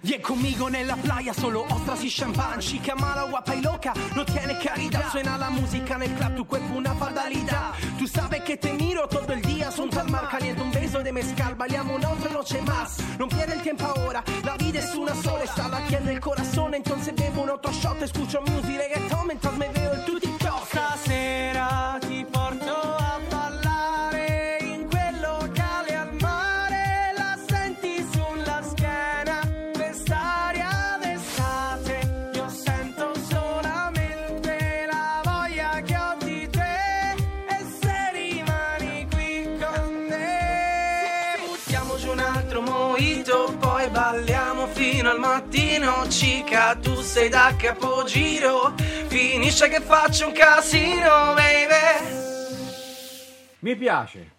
Vieni conmigo nella playa, solo ostras y champán Chica mala, guapa y loca, no tiene caridad Suena la música en el club, tu cuerpo una fatalidad Tú sabes que te miro todo el día junto al mar Caliente un beso de mezcal, bailamos una otra noche más No pierde el tiempo ahora, la vida es una sola Está latiendo el corazón, entonces bebo un otro shot Escucho music reggaeton mientras me veo en tu TikTok Stasera ti porto mattino Cica tu sei da capogiro Finisce che faccio un casino baby Mi piace,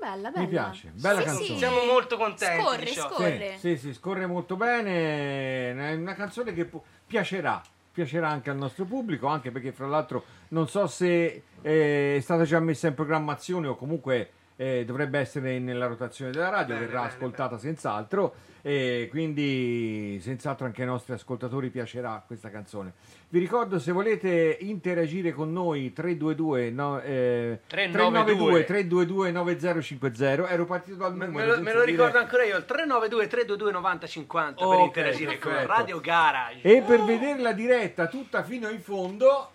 Bella, bella. mi piace, bella Sì, canzone. sì. Siamo molto contenti. Scorre, diciamo. scorre. Sì, sì, sì, scorre molto bene. È una canzone che pu- piacerà. Piacerà anche al nostro pubblico, anche perché, fra l'altro, non so se eh, è stata già messa in programmazione o comunque eh, dovrebbe essere nella rotazione della radio, Bene, verrà bene, ascoltata senz'altro. E quindi, senz'altro, anche ai nostri ascoltatori piacerà questa canzone. Vi ricordo se volete interagire con noi 322 no, eh, 392 392 9050. Ero partito dal Me, numero. me lo, me lo dire- ricordo ancora io, il 392 322 9050 per Ok, interagire con perfetto. Radio Garage. E per vedere la diretta tutta fino in fondo,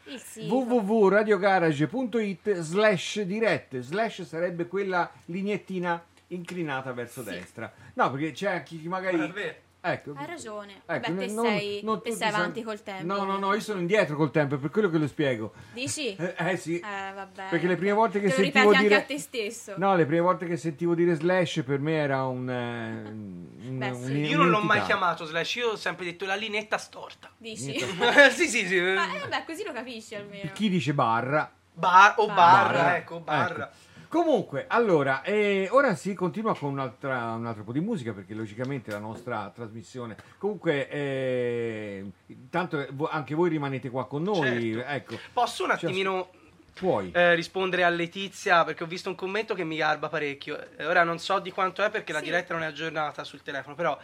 www.radiogarage.it slash dirette. Slash sarebbe quella lineettina inclinata verso destra. No, perché c'è chi magari... Vabbè. Ecco, Hai ragione. ecco, Beh, te non- sei, non te sei avanti col tempo. No, no, no, io sono indietro col tempo, è per quello che lo spiego. Dici? Eh, eh, sì. Eh, vabbè. Perché le prime volte che Te lo sentivo ripeti dire... anche a te stesso. No, le prime volte che sentivo dire slash per me era un... eh, un- Beh, un- sì. Io non l'ho mai chiamato slash, io ho sempre detto la linetta storta. Dici? sì, sì, sì. Ma eh, vabbè, così lo capisci almeno. Chi dice barra Bar o barra, Barra. ecco, barra. Ecco. Comunque, allora, eh, ora si continua con un'altra, un altro po' di musica perché logicamente la nostra trasmissione. Comunque, eh, tanto vo- anche voi rimanete qua con noi. Certo. Ecco, Posso un attimino puoi. eh, rispondere a Letizia perché ho visto un commento che mi garba parecchio. Eh, Ora non so di quanto è perché la Sì. diretta non è aggiornata sul telefono, però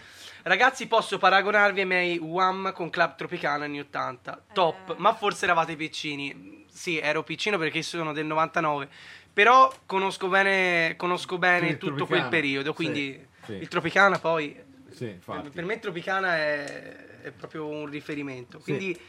ragazzi posso paragonarvi ai miei Wham con Club Tropicana anni 80. Top, Eh. ma forse eravate piccini. Sì, ero piccino perché sono del 99. Però conosco bene, conosco bene Sì, tutto Tropicana. quel periodo, quindi sì. il Tropicana poi Sì, infatti. per me Tropicana è, è proprio un riferimento. Sì. Quindi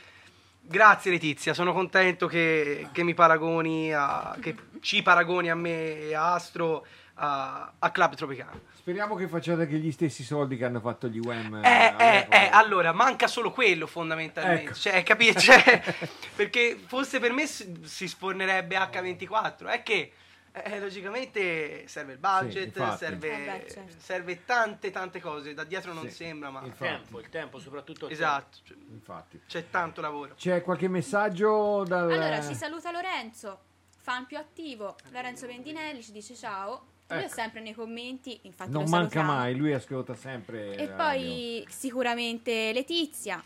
grazie Letizia, sono contento che, che mi paragoni a, che ci paragoni a me e a Astro a, a Club Tropicana. Speriamo che facciate anche gli stessi soldi che hanno fatto gli Wham. Eh, eh, eh, allora, manca solo quello fondamentalmente. Ecco. Cioè, capi- cioè, perché fosse per me si, si sfornerebbe H24. È che eh, logicamente serve il budget, infatti. serve, Eh beh, certo. serve tante tante cose. Da dietro non Sì. sembra, ma Il tempo, il tempo, soprattutto il esatto, cioè, Infatti. c'è tanto lavoro. C'è qualche messaggio dal... Allora, ci saluta Lorenzo, fan più attivo. Lorenzo Vendinelli ci dice ciao. Lui è Ecco. sempre nei commenti, infatti Non lo manca mai, lui ascolta sempre. E radio. poi sicuramente Letizia.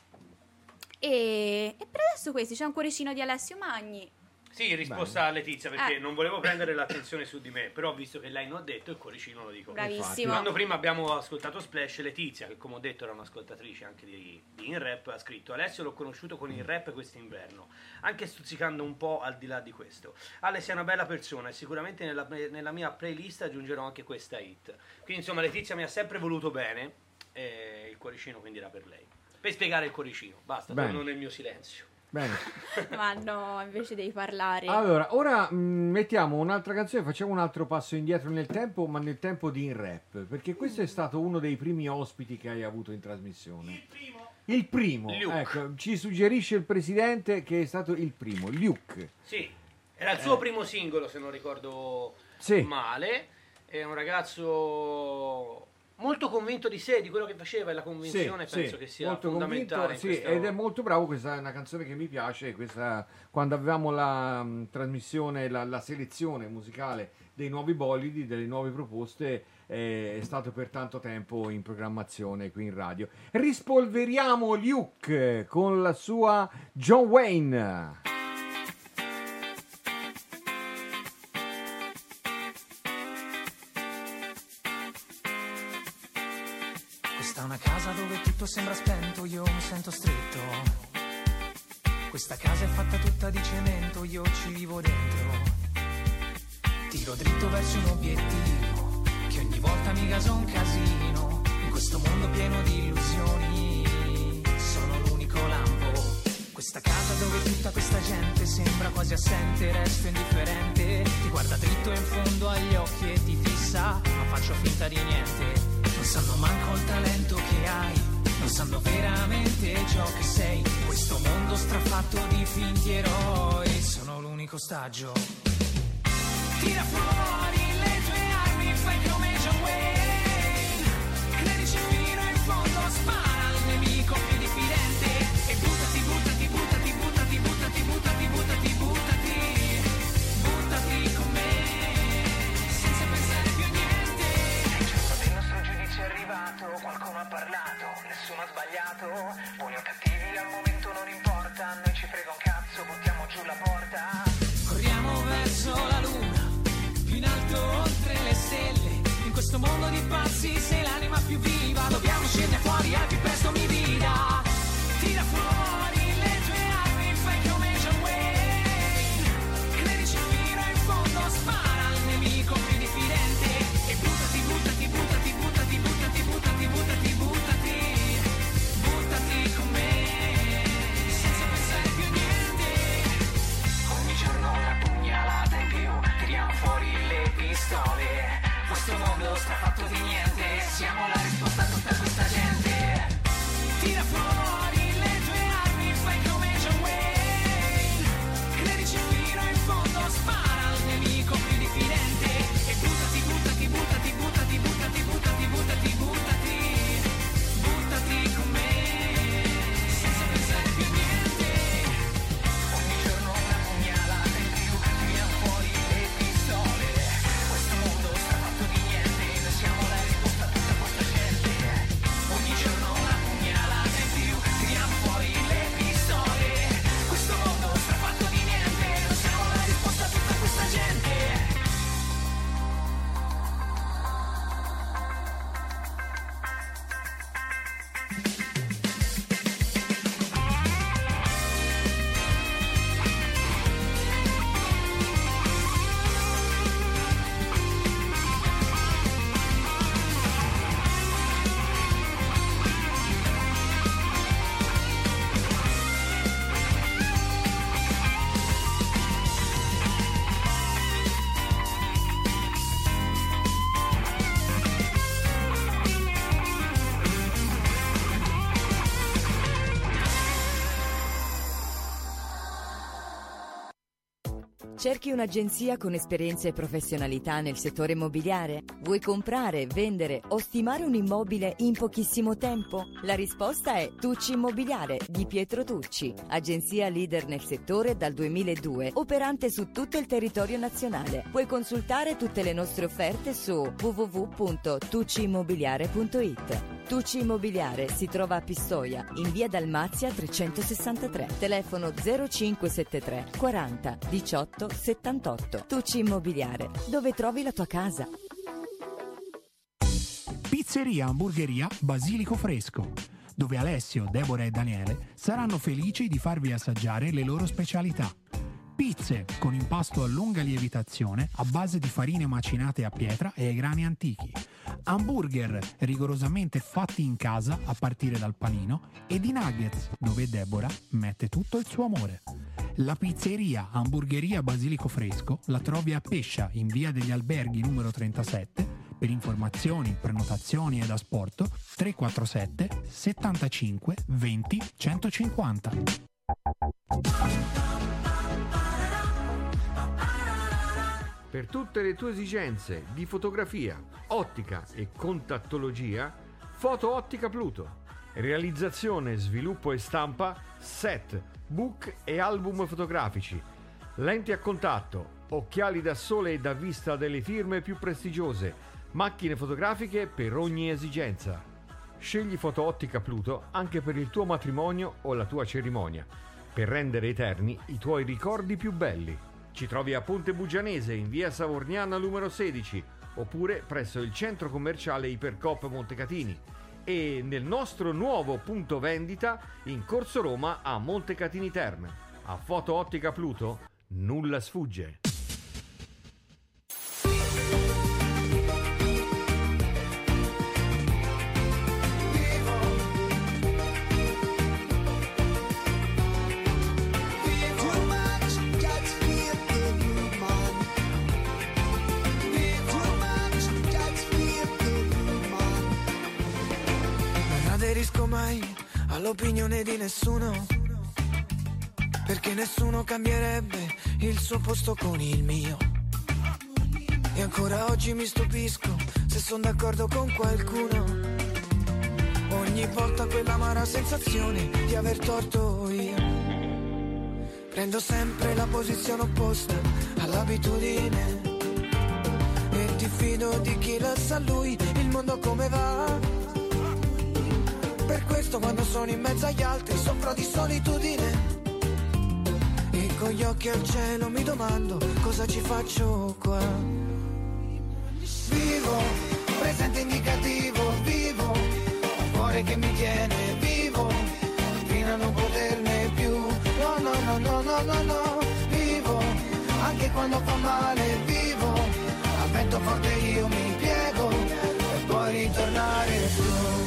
E, e per adesso questi c'è un cuoricino di Alessio Magni. Sì, risposta a Letizia perché Eh. non volevo prendere l'attenzione su di me, però visto che lei non ha detto il cuoricino lo dico. Bravissimo. Quando prima abbiamo ascoltato Splash, Letizia, che come ho detto era un'ascoltatrice anche di, di In Rap, ha scritto Alessio l'ho conosciuto con il rap quest'inverno, anche stuzzicando un po' al di là di questo. Alessio è una bella persona e sicuramente nella, nella mia playlist aggiungerò anche questa hit. Quindi insomma Letizia mi ha sempre voluto bene e il cuoricino quindi era per lei. Per spiegare il cuoricino, basta, Bene. torno nel mio silenzio. Bene. Ma no, invece devi parlare. Allora, ora mh, mettiamo un'altra canzone, facciamo un altro passo indietro nel tempo, ma nel tempo di In Rap, perché questo è stato uno dei primi ospiti che hai avuto in trasmissione. Il primo? Il primo, Luke. ecco, ci suggerisce il presidente che è stato il primo, Luke. Sì, era il suo primo singolo se non ricordo Eh. Sì. male. È un ragazzo molto convinto di sé, di quello che faceva e la convinzione Sì, penso sì, che sia molto fondamentale. convinto, in sì, questo- ed è molto bravo, questa è una canzone che mi piace, questa, quando avevamo la mh, trasmissione, la, la selezione musicale dei nuovi bolidi, delle nuove proposte, eh, è stato per tanto tempo in programmazione qui in radio. Rispolveriamo Luke con la sua John Wayne. Sento stretto. Questa casa è fatta tutta di cemento, io ci vivo dentro. Tiro dritto verso un obiettivo, che ogni volta mi gaso un casino. In questo mondo pieno di illusioni, sono l'unico lampo. Questa casa dove tutta questa gente sembra quasi assente, resto indifferente. Ti guarda dritto in fondo agli occhi e ti fissa, ma faccio finta di niente. Non sanno manco il talento che hai, non sanno veramente ciò che sei. Questo mondo strafatto di finti eroi, sono l'unico ostaggio. Tira fuori le tue armi, fai come qualcuno ha parlato, nessuno ha sbagliato. Buoni o cattivi al momento non importa, noi ci frega un cazzo, buttiamo giù la porta. Corriamo verso la luna, più in alto oltre le stelle. In questo mondo di pazzi sei l'anima più viva. Dobbiamo scendere fuori al più presto mi vida. Tira fuori Cerchi un'agenzia con esperienza e professionalità nel settore immobiliare? Vuoi comprare, vendere o stimare un immobile in pochissimo tempo? La risposta è Tucci Immobiliare di Pietro Tucci, agenzia leader nel settore dal 2002, operante su tutto il territorio nazionale. Puoi consultare tutte le nostre offerte su www.tucciimmobiliare.it. Tucci Immobiliare si trova a Pistoia, in via Dalmazia 363, telefono 0573 40 18 78. Tucci Immobiliare, dove trovi la tua casa. Pizzeria Hamburgeria Basilico Fresco, dove Alessio, Deborah e Daniele saranno felici di farvi assaggiare le loro specialità. Pizze con impasto a lunga lievitazione a base di farine macinate a pietra e ai grani antichi. Hamburger rigorosamente fatti in casa a partire dal panino e di nuggets dove Deborah mette tutto il suo amore. La pizzeria Hamburgeria Basilico Fresco la trovi a Pescia in via degli Alberghi numero 37 per informazioni, prenotazioni ed asporto 347 75 20 150. Per tutte le tue esigenze di fotografia, ottica e contattologia, Foto Ottica Pluto. Realizzazione, sviluppo e stampa, set, book e album fotografici. Lenti a contatto, occhiali da sole e da vista delle firme più prestigiose, macchine fotografiche per ogni esigenza. Scegli Foto Ottica Pluto anche per il tuo matrimonio o la tua cerimonia, per rendere eterni i tuoi ricordi più belli. Ci trovi a Ponte Bugianese in via Savorniana numero 16 oppure presso il centro commerciale Ipercop Montecatini e nel nostro nuovo punto vendita in Corso Roma a Montecatini Terme. A Foto Ottica Pluto nulla sfugge. All'opinione di nessuno, perché nessuno cambierebbe il suo posto con il mio. E ancora oggi mi stupisco se sono d'accordo con qualcuno. Ogni volta quell'amara sensazione di aver torto io. Prendo sempre la posizione opposta all'abitudine. E ti fido di chi la sa lui il mondo come va. Per questo quando sono in mezzo agli altri soffro di solitudine. E con gli occhi al cielo mi domando cosa ci faccio qua. Vivo, presente indicativo, vivo, un cuore che mi tiene vivo, fino a non poterne più. No, no, no, no, no, no, no, vivo, anche quando fa male, vivo, al vento forte io mi piego, per poi ritornare su.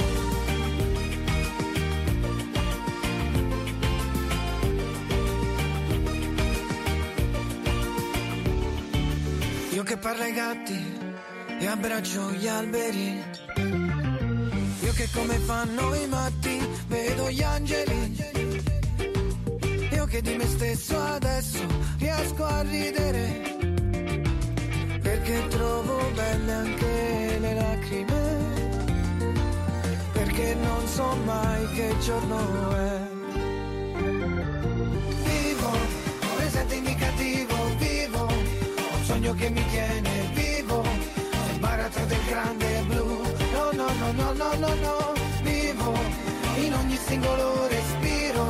Io che parlo ai gatti e abbraccio gli alberi. Io che come fanno i matti vedo gli angeli. Io che di me stesso adesso riesco a ridere. Perché trovo belle anche le lacrime. Perché non so mai che giorno è. Sogno che mi tiene vivo. Nel baratro del grande blu. No, no, no, no, no, no, no. Vivo in ogni singolo respiro.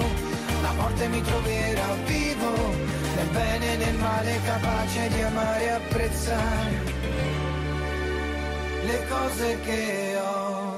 La morte mi troverà vivo. Nel bene e nel male capace di amare e apprezzare le cose che ho.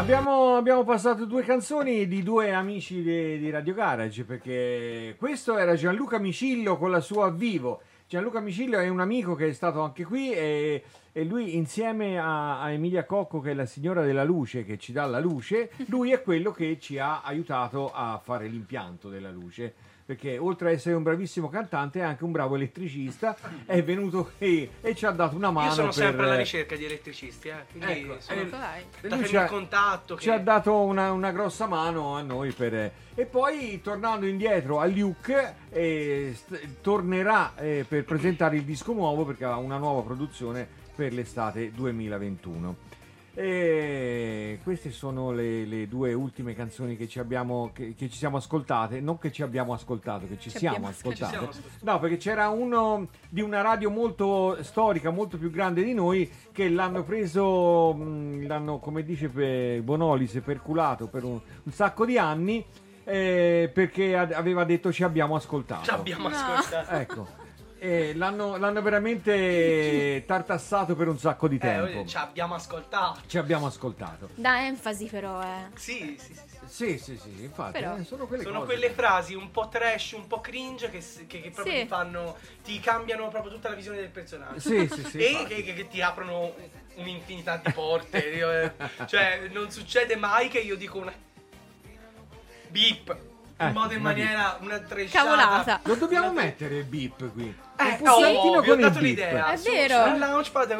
Abbiamo, abbiamo passato due canzoni di due amici di, di Radio Garage perché questo era Gianluca Micillo con la sua Vivo. Gianluca Micillo è un amico che è stato anche qui e, e lui insieme a, a Emilia Cocco che è la signora della luce che ci dà la luce, lui è quello che ci ha aiutato a fare l'impianto della luce. Perché oltre ad essere un bravissimo cantante è anche un bravo elettricista, è venuto qui e ci ha dato una mano. Io sono per- sempre alla ricerca di elettricisti, eh, quindi Ecco, sono eh, ci ha- contatto. ci ha dato una, una grossa mano a noi per... e poi tornando indietro a Luke eh, st- tornerà eh, per presentare il disco nuovo perché ha una nuova produzione per l'estate 2021 e queste sono le, le due ultime canzoni che ci abbiamo che, che ci siamo ascoltate non che ci abbiamo ascoltato che ci, Ci siamo ascoltate Ci siamo ascoltate. no perché c'era uno di una radio molto storica molto più grande di noi che l'hanno preso l'hanno come dice per Bonolis perculato per un, un sacco di anni eh, perché aveva detto ci abbiamo ascoltato Ci abbiamo No. ascoltato. ecco Eh, l'hanno, l'hanno veramente tartassato per un sacco di Eh, tempo ci abbiamo ascoltato. ci abbiamo ascoltato Da enfasi però, eh. Sì, sì, sì. sì. sì sì sì infatti Però- eh, sono quelle Sono cose quelle frasi un po' trash, un po' cringe che, che- che proprio Sì. ti fanno. ti cambiano proprio tutta la visione del personaggio. Sì, sì, sì, E che, che- che ti aprono un'infinità di porte. Eh, cioè, non succede mai che io dico una. Beep. In Ecco, modo in maniera. Una tresciata. Cavolata. lo dobbiamo mettere il beep qui Eh, Un oh, pulsantino ho con il dato beep. l'idea. È Su- vero. Sul launchpad.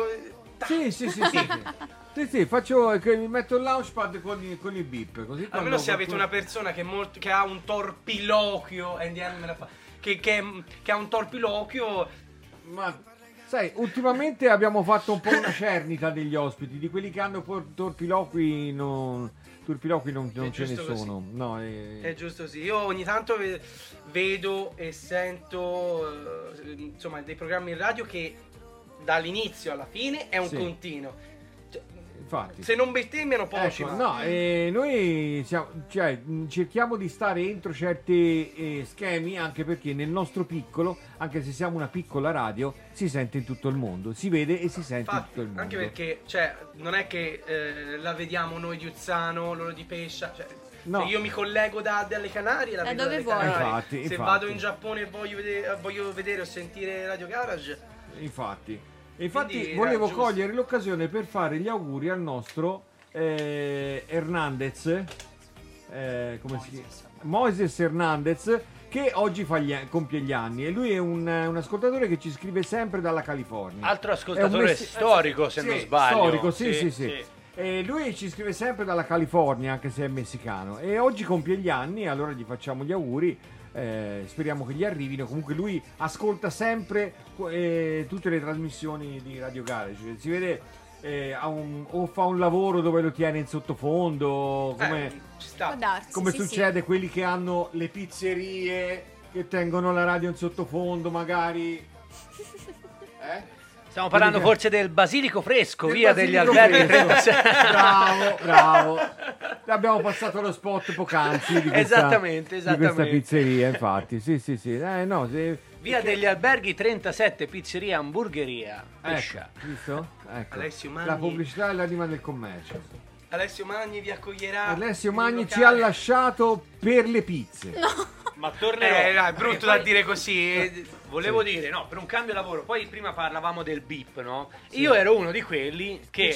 sì sì sì, sì, sì. Sì, sì, faccio che mi metto il launchpad con, i- con il beep. Così Almeno se avete una persona che, molto- che ha un torpiloquio, NDM me la fa, che, che- che ha un torpiloquio, Ma sai, ultimamente abbiamo fatto un po' una cernita degli ospiti, di quelli che hanno torpiloqui non, torpiloqui non, non ce ne sono. No, è- è giusto così. Io ogni tanto ve- vedo e sento eh, insomma dei programmi in radio che dall'inizio alla fine è un Sì. continuo. Infatti. Se non bestemmiano poi ci Ecco, va. no, eh, noi siamo- cioè, cerchiamo di stare entro certi eh, schemi anche perché nel nostro piccolo, anche se siamo una piccola radio, si sente in tutto il mondo, si vede e si sente in Infatti, tutto il mondo. anche perché cioè, non è che eh, la vediamo noi di Uzzano, loro di Pescia. Cioè, No. Se io mi collego da, dalle Canarie, la Da vedo dove vuoi. Infatti, Se infatti. vado in Giappone e voglio vedere, voglio vedere o sentire Radio Garage, Infatti, E infatti volevo giusto. cogliere l'occasione per fare gli auguri al nostro eh, Hernandez, eh, come si chiama? Moises Hernandez, che oggi fa gli- compie gli anni e lui è un, un ascoltatore che ci scrive sempre dalla California. Altro ascoltatore messi- storico, se Sì, non sbaglio. Storico, sì, sì, sì. E lui ci scrive sempre dalla California, anche se è messicano. E oggi compie gli anni, allora gli facciamo gli auguri. Eh, speriamo che gli arrivino. Comunque lui ascolta sempre eh, tutte le trasmissioni di Radio Garage. Si vede eh, un- o fa un lavoro dove lo tiene in sottofondo, come, Eh. Può darsi, come sì, succede quelli che hanno le pizzerie che tengono la radio in sottofondo, magari. Eh? Stiamo parlando che- forse del basilico fresco, Del via degli basilico alberghi fresco. 36. bravo, bravo. Abbiamo passato lo spot poc'anzi di questa, Esattamente, di questa esattamente. pizzeria, infatti. Sì, sì, sì. Eh, no, se- Via degli alberghi 37, pizzeria, hamburgeria. Pescia. Ecco, visto? Ecco. Alessio Magni. La pubblicità è l'anima del commercio. Alessio Magni vi accoglierà. Alessio Magni ci ha lasciato per le pizze. Ma tornerò. Eh, dai, è brutto da poi- dire così. eh, Volevo dire, no, per un cambio lavoro. Poi prima parlavamo del beep, no? Io ero uno di quelli che,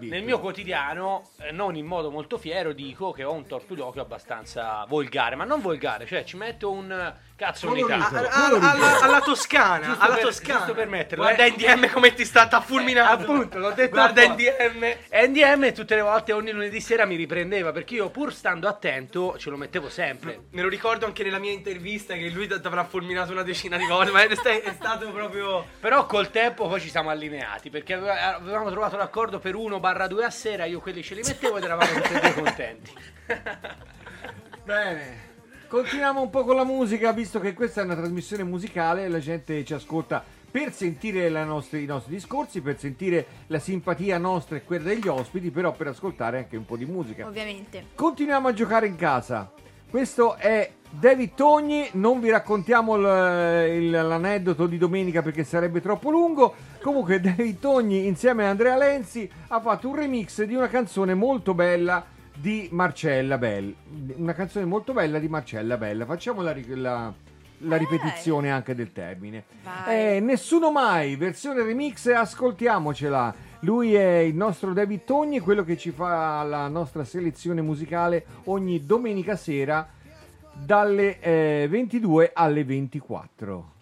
nel mio quotidiano, eh, non in modo molto fiero, dico che ho un torpilocchio abbastanza volgare. Ma non volgare, cioè ci metto un cazzo Colorito. unità. Ah, Alla, alla- Toscana, Giusto alla per- Toscana. giusto per metterlo, Guarda eh. NDM come ti sta t'ha fulminato. Appunto, l'ho detto Guarda. NDM. NDM tutte le volte ogni lunedì sera mi riprendeva perché io pur stando attento ce lo mettevo sempre. Me lo ricordo anche nella mia intervista che lui ti avrà fulminato una decina di volte, ma è, è stato proprio... Però col tempo poi ci siamo allineati perché ave- avevamo trovato l'accordo per 1 barra 2 a sera, io quelli ce li mettevo ed eravamo tutti e due contenti. Bene. Continuiamo un po' con la musica, visto che questa è una trasmissione musicale, la gente ci ascolta per sentire nostri- i nostri discorsi, per sentire la simpatia nostra e quella degli ospiti, però per ascoltare anche un po' di musica. Ovviamente. Continuiamo a giocare in casa. Questo è David Togni, non vi raccontiamo il- il- l'aneddoto di domenica perché sarebbe troppo lungo. Comunque David Togni insieme a Andrea Lenzi ha fatto un remix di una canzone molto bella di Marcella Bell. Una canzone molto bella di Marcella Bella. Facciamo la, la- la ripetizione anche del termine. Eh, nessuno mai, versione remix, ascoltiamocela. Lui è il nostro David Togni, quello che ci fa la nostra selezione musicale ogni domenica sera dalle eh, 22 alle 24.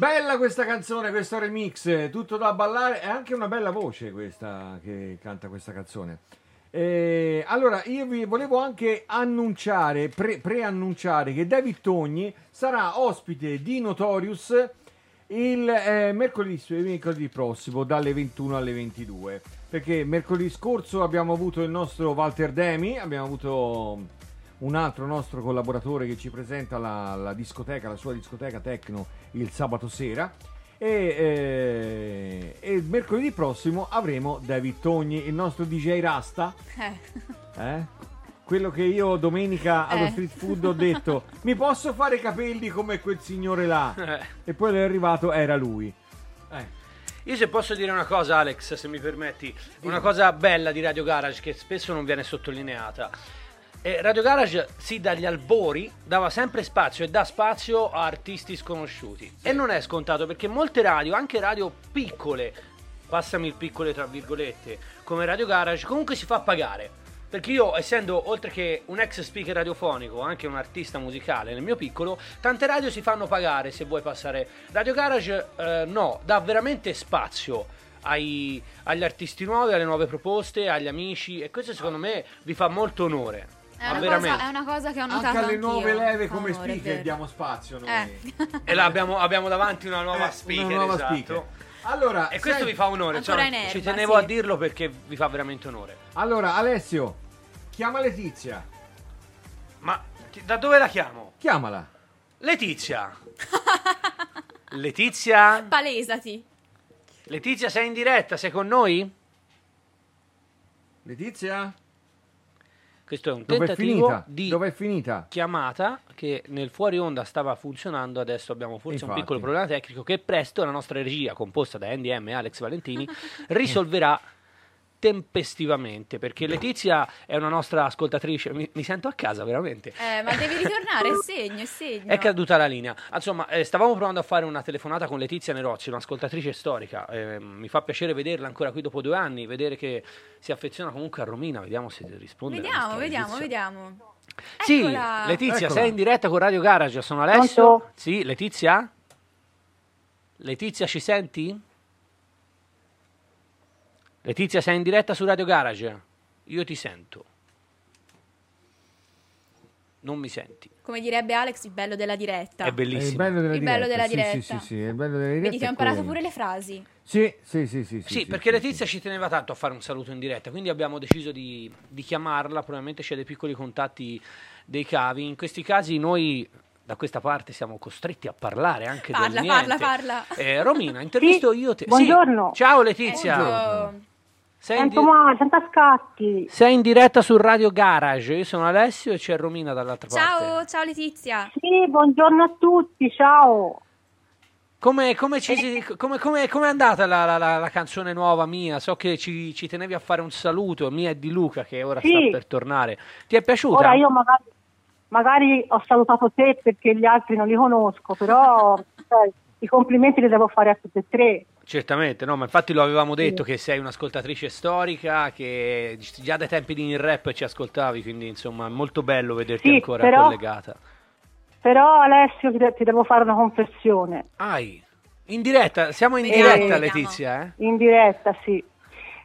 Bella questa canzone, questo remix, tutto da ballare, è anche una bella voce questa che canta questa canzone. Eh, allora, io vi volevo anche annunciare, pre- preannunciare che David Togni sarà ospite di Notorious il eh, mercoledì, mercoledì prossimo dalle 21 alle 22 perché mercoledì scorso abbiamo avuto il nostro Walter Demi abbiamo avuto un altro nostro collaboratore che ci presenta la, la discoteca la sua discoteca techno il sabato sera e, eh, e mercoledì prossimo avremo David Togni il nostro DJ Rasta Eh. eh? quello che io domenica allo Eh. street food ho detto mi posso fare i capelli come quel signore là Eh. e poi è arrivato era lui Io se posso dire una cosa, Alex, se mi permetti, una cosa bella di Radio Garage che spesso non viene sottolineata. Eh, Radio Garage, sì, dagli albori dava sempre spazio e dà spazio a artisti sconosciuti. E non è scontato perché molte radio, anche radio piccole, passami il piccole tra virgolette, come Radio Garage, comunque si fa pagare. Perché io, essendo oltre che un ex speaker radiofonico, anche un artista musicale nel mio piccolo, tante radio si fanno pagare se vuoi passare. Radio Garage eh, no, dà veramente spazio ai- agli artisti nuovi, alle nuove proposte, agli amici e questo secondo me vi fa molto onore. È una, cosa, è una cosa che ho notato anche alle nuove leve come onore, è speaker diamo spazio noi. Eh. E là abbiamo, abbiamo davanti una nuova Eh, speaker. una nuova esatto. speaker. Allora, E questo sai- vi fa onore, in erba, ci tenevo sì. a dirlo perché vi fa veramente onore. Allora, Alessio, chiama Letizia. Ma da dove la chiamo? Chiamala. Letizia. Letizia? Palesati. Letizia, sei in diretta? Sei con noi? Letizia? Questo è un Dov'è tentativo finita? di Dov'è finita? chiamata che nel fuori onda stava funzionando, adesso abbiamo forse un Infatti. piccolo problema tecnico che presto la nostra regia composta da NDM e Alex Valentini risolverà tempestivamente perché Letizia è una nostra ascoltatrice, mi, mi sento a casa veramente. Eh, ma devi ritornare, è segno, è segno. È caduta la linea. Insomma, eh, stavamo provando a fare una telefonata con Letizia Nerozzi, un'ascoltatrice storica. Eh, mi fa piacere vederla ancora qui dopo due anni, vedere che si affeziona comunque a Romina. Vediamo se risponde. Vediamo, vediamo, Letizia. vediamo. Sì, Eccola. Letizia, Eccola. sei in diretta con Radio Garage. Sono Alessio. Pronto? Sì, Letizia? Letizia, ci senti? Letizia, sei in diretta su Radio Garage? Io ti sento. Non mi senti. Come direbbe Alex, il bello della diretta. È bellissimo. È il bello della Il diretta. bello della sì, diretta. Sì, sì, sì, è il bello della diretta. Vedi che ho imparato pure le frasi. Sì, sì, sì, sì. Sì, perché Letizia ci teneva tanto a fare un saluto in diretta, quindi abbiamo deciso di, di chiamarla, probabilmente c'è dei piccoli contatti dei cavi. In questi casi noi da questa parte siamo costretti a parlare anche Parla, del niente. parla, parla. Eh, Romina, intervisto io te. Sì. buongiorno. Ciao Letizia. Ecco. Sei in, Sento di- sei in diretta su Radio Garage, io sono Alessio e c'è Romina dall'altra parte. Ciao, ciao Letizia. Sì, buongiorno a tutti, ciao. Come, come, ci si- come- come- come è andata la, la- la- la canzone nuova mia? So che ci, ci tenevi a fare un saluto, mia e di Luca che ora Sì. sta per tornare. Ti è piaciuta? Ora io magari, magari ho salutato te perché gli altri non li conosco, però sai, i complimenti li devo fare a tutti e tre. Certamente, no, ma infatti lo avevamo detto che sei un'ascoltatrice storica, che già dai tempi di In Rap ci ascoltavi, quindi insomma è molto bello vederti Sì, ancora però- collegata. Però Alessio ti, de- ti devo fare una confessione. Ai, in diretta, siamo in Eh, diretta Letizia, eh? In diretta, sì.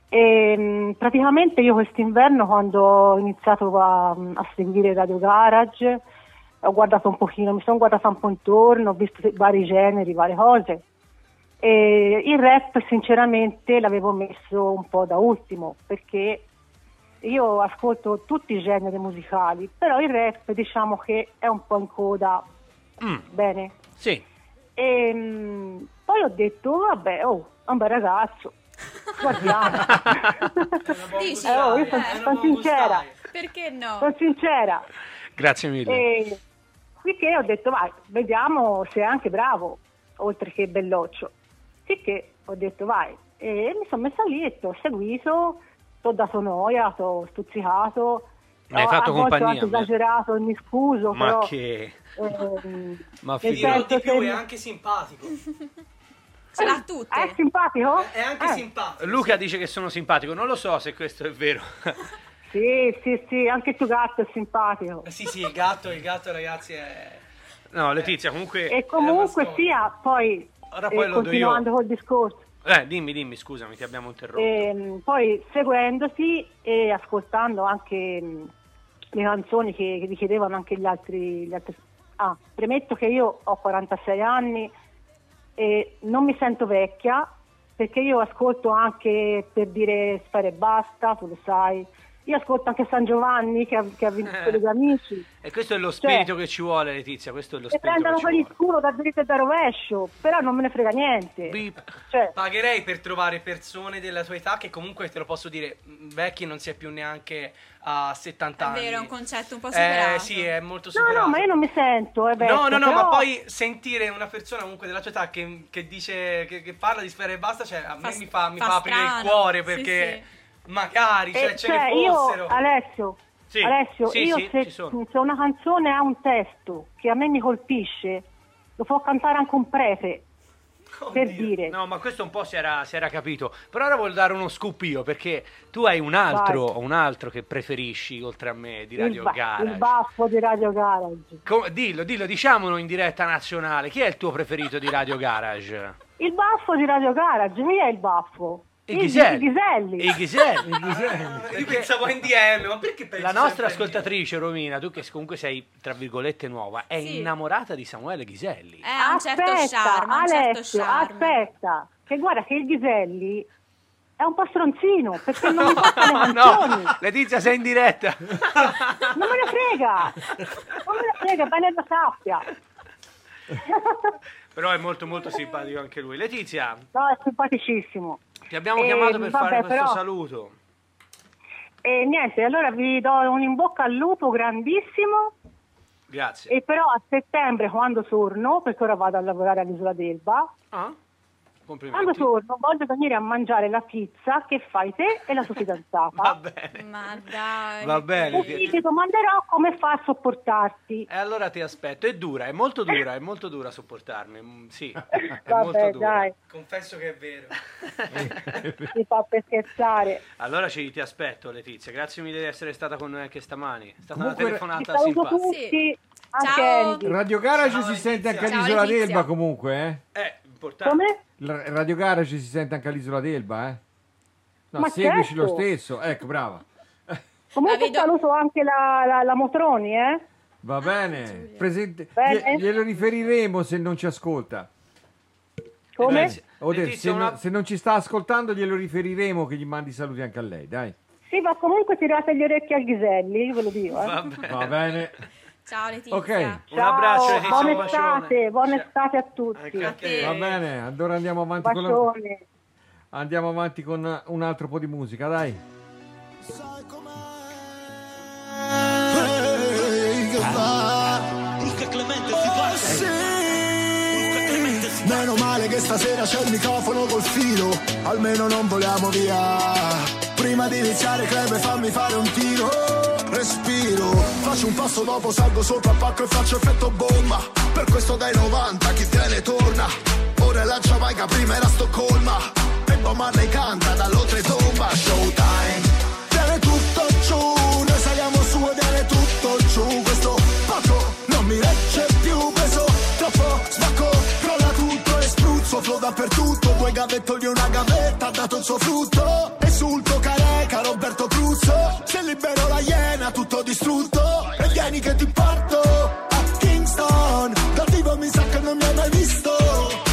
Ehm, praticamente io quest'inverno quando ho iniziato a, a seguire Radio Garage ho guardato un pochino, mi sono guardata un po' intorno, ho visto vari generi, varie cose. E il rap sinceramente l'avevo messo un po' da ultimo perché io ascolto tutti i generi musicali, però il rap diciamo che è un po' in coda. Mm, Bene. sì. E mm, poi ho detto, vabbè, oh, è un bel ragazzo, guardiamo. Dici, Eh, oh, io sono, eh, sono sincera, Perché no? sono sincera. Grazie mille. E finché ho detto, vai, vediamo se è anche bravo, oltre che belloccio. Finché ho detto, vai, e mi sono messa lì e ti ho seguito, ti ho dato noia, ti ho stuzzicato. Mi hai Ho- fatto ho compagnia, anche me. esagerato, mi scuso, Ma però... che... ehm, Ma senso di più, che- è anche simpatico. Ce l'ha tutte. È simpatico? È anche Eh. simpatico. Luca dice che sono simpatico, non lo so se questo è vero. Sì, sì, sì, anche il tuo gatto è simpatico. Eh, Sì, sì, il gatto, il gatto ragazzi è... No, Letizia, comunque... E comunque sia, poi, Ora eh, poi lo do io. continuando col discorso, Eh, dimmi, dimmi, scusami, ti abbiamo interrotto. ehm, poi seguendosi e ascoltando anche mh, le canzoni che, che richiedevano anche gli altri, gli altri... Ah, premetto che io ho 46 anni e non mi sento vecchia perché io ascolto anche per dire spara e basta, tu lo sai. Io ascolto anche San Giovanni che ha, che ha vinto Eh. con gli amici. E questo è lo Cioè- spirito che ci vuole, Letizia, questo è lo E spirito prendono per il culo da dritto e da rovescio, però non me ne frega niente. Cioè, Pagherei per trovare persone della tua età che comunque, te lo posso dire, vecchi non si è più neanche a 70 È anni. vero, è un concetto un po' Eh superato. sì, è molto no, superato. no, ma io non mi sento, è vecchia, No, no, no, però- ma poi sentire una persona comunque della tua età che, che dice, che, che parla di sfera e basta, cioè a me Fa- mi fa, mi fa fa aprire il cuore sì, perché magari, cioè, Eh, ce cioè, ne io, fossero. Alessio, Sì, Alessio, sì, io sì, se, se una canzone ha un testo che a me mi colpisce, lo può cantare anche un prete, per dire. No, ma questo un po' si era, si era capito. Però ora voglio dare uno scoop io, perché tu hai un altro, un altro che preferisci, oltre a me, di Radio il, ba- Garage. il baffo di Radio Garage. Com- dillo, dillo, diciamolo in diretta nazionale. Chi è il tuo preferito di Radio Garage? Il baffo di Radio Garage, chi è il baffo? Il Ghiselli. I Ghiselli. I Ghiselli. Io pensavo in DM, ma perché pensi La nostra ascoltatrice Romina, tu che comunque sei tra virgolette nuova, è Sì. innamorata di Samuele Ghiselli. Eh, ha un certo aspetta, charme, ha un certo Alessio, charme. aspetta, che guarda che il Ghiselli è un po' stronzino, perché non mi porta le no, canzoni. Letizia, sei in diretta. Non me ne frega, non me ne frega, bene lo sappia. Però è molto molto simpatico anche lui. Letizia, No, è simpaticissimo. Ti abbiamo Eh, chiamato per vabbè, fare questo però- saluto. E niente, allora vi do un in bocca al lupo grandissimo. Grazie. E però a settembre, quando torno, perché ora vado a lavorare all'isola d'Elba, Ah, quando torno voglio venire a mangiare la pizza che fai te e la tua fidanzata. Va bene. Ma dai. Va bene. Così ti domanderò come fa a sopportarti. E allora ti aspetto. È dura, è molto dura, è molto dura sopportarmi. mm, Sì, è molto Vabbè, dura. dai, Confesso che è vero. ti fa per scherzare. Allora ci, ti aspetto, Letizia. Grazie mille di essere stata con noi anche stamani. È stata Comunque- una telefonata simpatica. tutti, anche Ciao. Radio Garage Ciao, si sente anche all'isola d'Elba comunque, eh? Eh, importante. Come? Radio Garage si sente anche all'isola d'Elba, eh? No, Ma seguici certo. lo stesso. Ecco, brava. Comunque vedo- saluto anche la, la, la Motroni, eh? Va bene. Presente- Bene. glie- glielo riferiremo se non ci ascolta. Come? Detto, Letizia, se, una- non- se non ci sta ascoltando glielo riferiremo che gli mandi saluti anche a lei, dai. Sì, ma comunque tirate gli orecchi al Ghiselli, ve lo dico, eh. Va bene. Va bene. Ciao Letizia. Ok. Un Ciao, abbraccio, Letizia, buona un bacione. estate, buona estate a tutti. Anche a te. Va bene, allora andiamo avanti con la... Bacione. Andiamo avanti con un altro po' di musica, dai. Luca Clemente si fa Meno male che stasera c'è il microfono col filo Almeno non voliamo via Prima di iniziare Cleve fammi fare un tiro Respiro. Faccio un passo dopo salgo sopra pacco e faccio effetto bomba. Per questo dai 90 chi tiene torna. Della Giamaica, prima era Stoccolma. E Bob Marley canta dall'oltretomba Showtime. Viene tutto giù, noi saliamo su e viene tutto giù. Questo palco non mi regge più peso. Troppo spacco, crolla tutto e spruzzo Flow dappertutto, vuoi gavettoli una gavetta Ha dato il suo frutto. Esulto careca, Roberto Cruzzo. Se libero la iena, tutto distrutto E vieni che ti porto a Kingston. Dal vivo mi sa che non mi hai mai visto.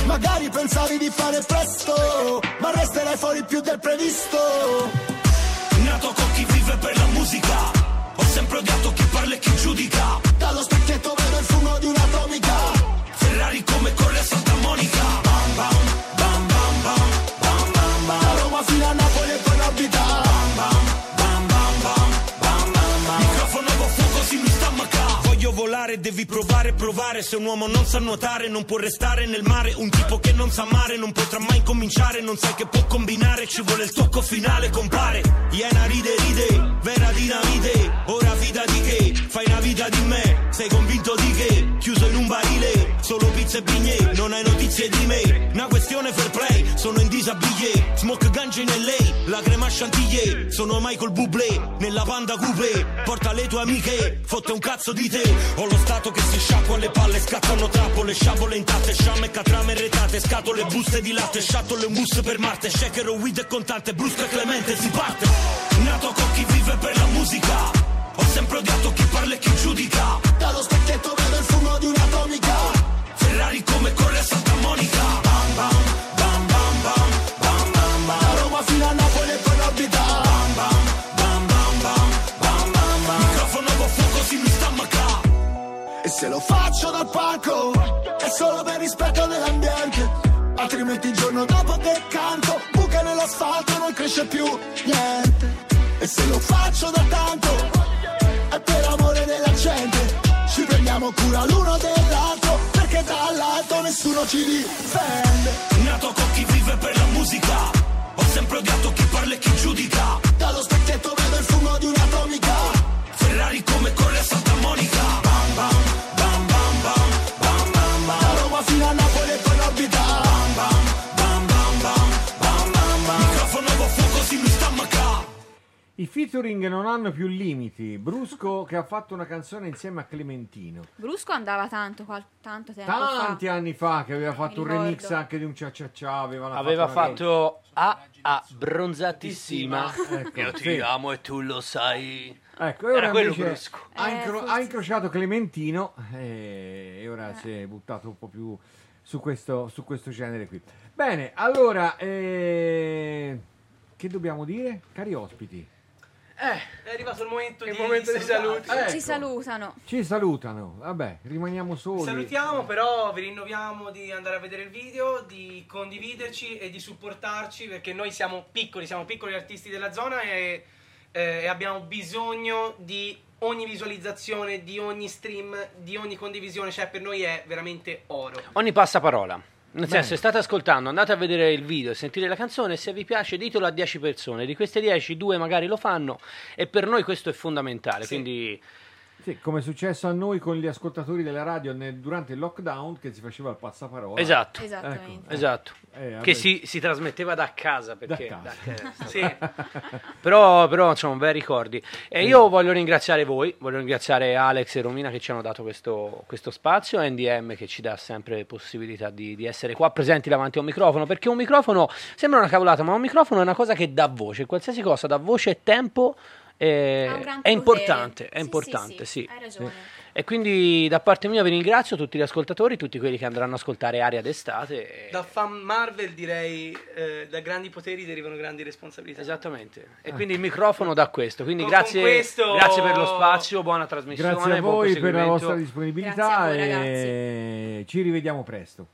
Magari pensavi di fare presto Ma resterai fuori più del previsto Volare, devi provare, provare. Se un uomo non sa nuotare non può restare nel mare. Un tipo che non sa amare non potrà mai cominciare. Non sai che può combinare, ci vuole il tocco finale compare. Iena ride ride, vera dinamite Ora vita di che, fai una vita di me. Sei convinto di che, chiuso in un barile Solo pizza e bignè, non hai notizie di me. Una questione fair play, sono in disabile Smoke ganja in LA, la crema chantilly. Sono Michael Bublé, nella panda coupe Porta le tue amiche, fotte un cazzo di te. Ho lo stato che si sciacqua le palle Scattano trappole, sciabole intatte Sciamme, catrame retate, scatole, buste di latte e un bus per Marte. Shaker, weed e contante Brusco e clemente, si parte. Nato con chi vive per la musica. Ho sempre odiato chi parla e chi giudica. Dallo specchietto vedo il fumo di un'atomica Ferrari come corre a Santa Monica Bam bam, Da Roma fino a Napoli e poi l'abita Microfono a fuoco si mi stammaca E se lo faccio dal palco È solo per rispetto dell'ambiente Altrimenti il giorno dopo che canto Buca nell'asfalto non cresce più niente E se lo faccio da tanto È per amore della gente Ci prendiamo cura l'uno dell'altro nessuno ci difende. Nato con chi vive per la musica. Ho sempre odiato chi parla e chi giudica featuring non hanno più limiti. Brusco che ha fatto una canzone insieme a Clementino. Brusco andava tanto, qual- tanto tempo Tanti fa. anni fa che aveva fatto un ricordo. remix anche di un cia cia cia, avevano Aveva una- fatto A A bronzatissima. Ecco, Io ti sì. amo e tu lo sai. Ecco, ora Era quello brusco. ha, Eh, incro- forse ha incrociato Clementino e, e ora si è buttato un po' più su questo, su questo genere qui. Bene, allora, eh, che dobbiamo dire? Cari ospiti, Eh, è arrivato il momento, il di, momento di saluti. Ecco. Ci salutano. ci salutano. Vabbè, rimaniamo soli. Salutiamo, però vi rinnoviamo di andare a vedere il video, di condividerci e di supportarci perché noi siamo piccoli, siamo piccoli artisti della zona e, eh, e abbiamo bisogno di ogni visualizzazione, di ogni stream, di ogni condivisione, cioè per noi è veramente oro. Ogni passaparola. Nel Bene. senso, state ascoltando, andate a vedere il video, sentire la canzone, se vi piace ditelo a 10 persone, di queste 10 due magari lo fanno e per noi questo è fondamentale, quindi Sì, come è successo a noi con gli ascoltatori della radio nel- durante il lockdown che si faceva il passaparola. Esatto. Esattamente. Ecco. Esatto. Eh, che si, si trasmetteva da casa perché Da casa. da casa. Sì. però, però insomma bei ricordi e io voglio ringraziare voi voglio ringraziare Alex e Romina che ci hanno dato questo, questo spazio NDM che ci dà sempre possibilità di, di essere qua presenti davanti a un microfono perché un microfono sembra una cavolata ma un microfono è una cosa che dà voce qualsiasi cosa dà voce e tempo è potere. importante è Sì, importante sì, sì, hai ragione. e quindi da parte mia vi ringrazio tutti gli ascoltatori tutti quelli che andranno ad ascoltare Aria d'estate e- Da fan Marvel direi eh, da grandi poteri derivano grandi responsabilità. Esattamente. E quindi il microfono da questo. Quindi Con- grazie, con questo- grazie per lo spazio, buona trasmissione. Grazie a buon voi per la vostra disponibilità voi, e ci rivediamo presto.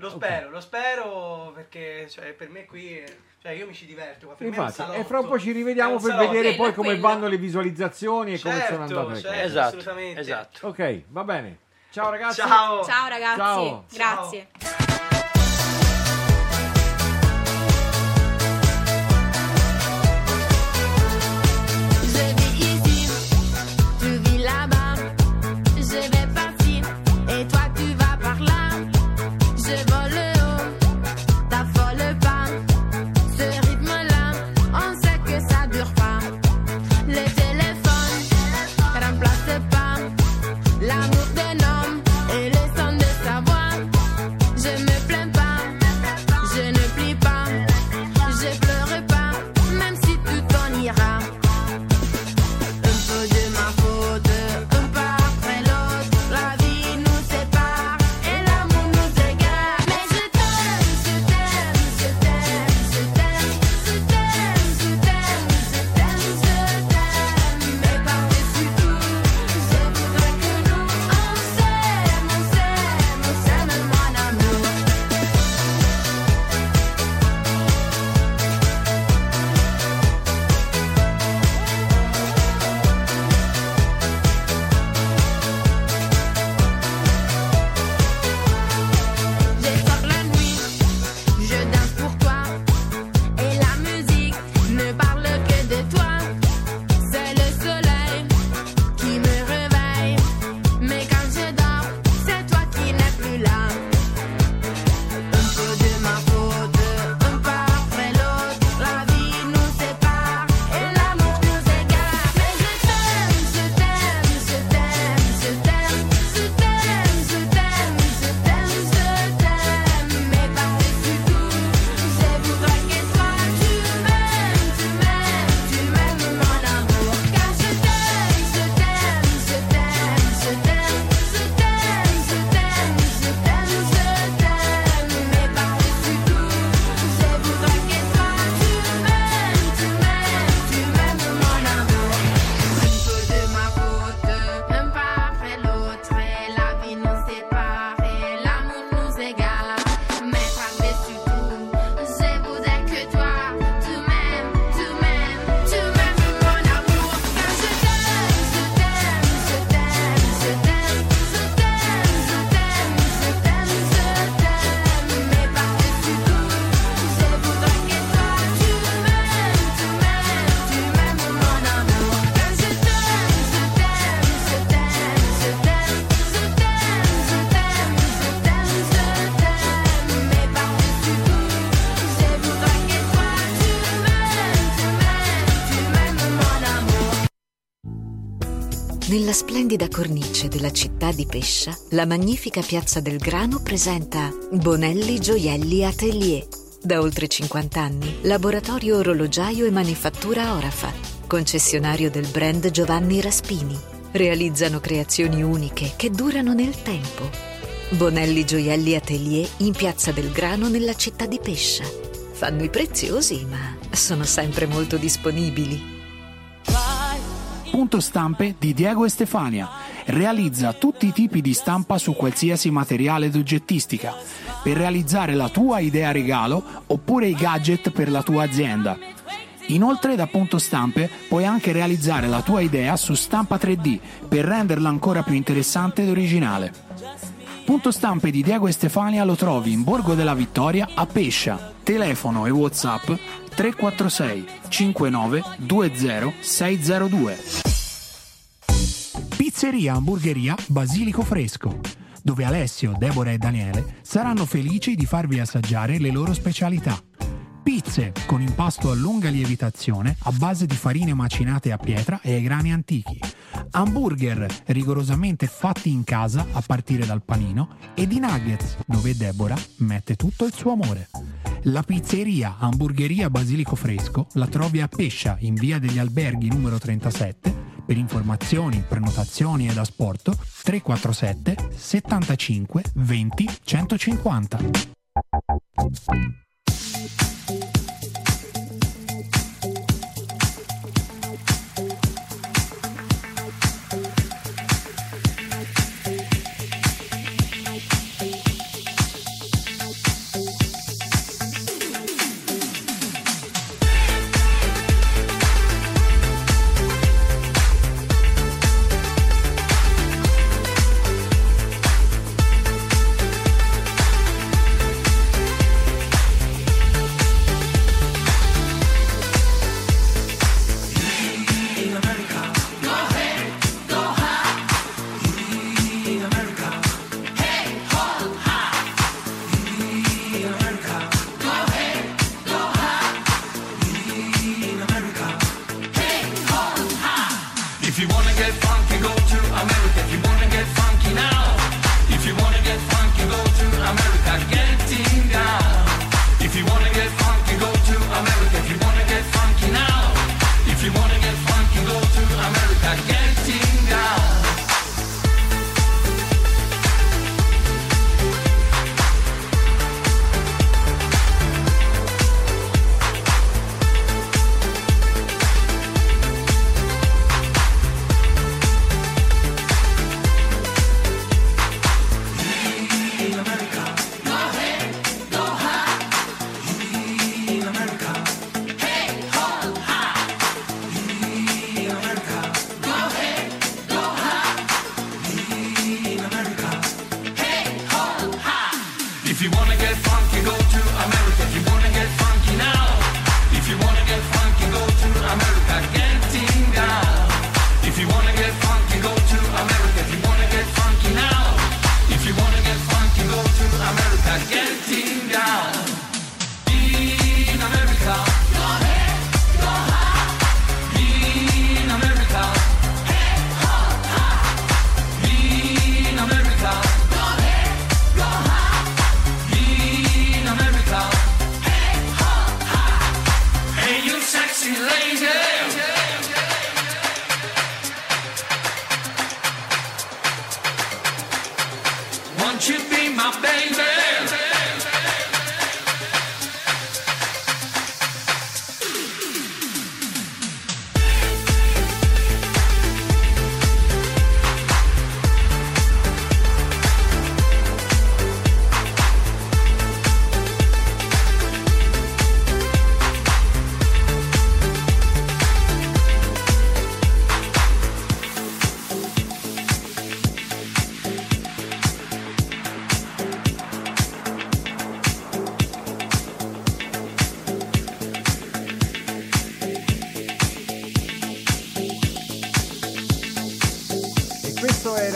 Lo spero, lo spero perché cioè, per me qui cioè, io mi ci diverto. qua, Per me è un Infatti, salotto. e fra un po' ci rivediamo per salotto. vedere poi come quella. vanno le visualizzazioni e come sono Certo, andate certo. Esatto, assolutamente. esatto. Ok, va bene. Ciao ragazzi. Ciao. Ciao ragazzi, Ciao. grazie. Je splendida cornice della città di Pescia, la magnifica piazza del Grano presenta Bonelli Gioielli Atelier. Da oltre 50 anni, laboratorio orologiaio e manifattura Orafa, concessionario del brand Giovanni Raspini. Realizzano creazioni uniche che durano nel tempo. Bonelli Gioielli Atelier in piazza del Grano nella città di Pescia. Fanno i preziosi, ma sono sempre molto disponibili. Punto stampe di Diego e Stefania. Realizza tutti i tipi di stampa su qualsiasi materiale d'oggettistica per realizzare la tua idea regalo oppure i gadget per la tua azienda. Inoltre da Punto Stampe puoi anche realizzare la tua idea su stampa 3D per renderla ancora più interessante ed originale. Punto Stampe di Diego e Stefania lo trovi in Borgo della Vittoria a Pescia. Telefono e WhatsApp 346 59 20 602. Pizzeria Hamburgeria Basilico Fresco, dove Alessio, Deborah e Daniele saranno felici di farvi assaggiare le loro specialità. Pizze con impasto a lunga lievitazione a base di farine macinate a pietra e ai grani antichi. Hamburger rigorosamente fatti in casa a partire dal panino e di nuggets dove Deborah mette tutto il suo amore. La pizzeria Hamburgeria Basilico Fresco la trovi a Pescia in via degli Alberghi numero 37. Per informazioni, prenotazioni ed asporto 347 75 20 150.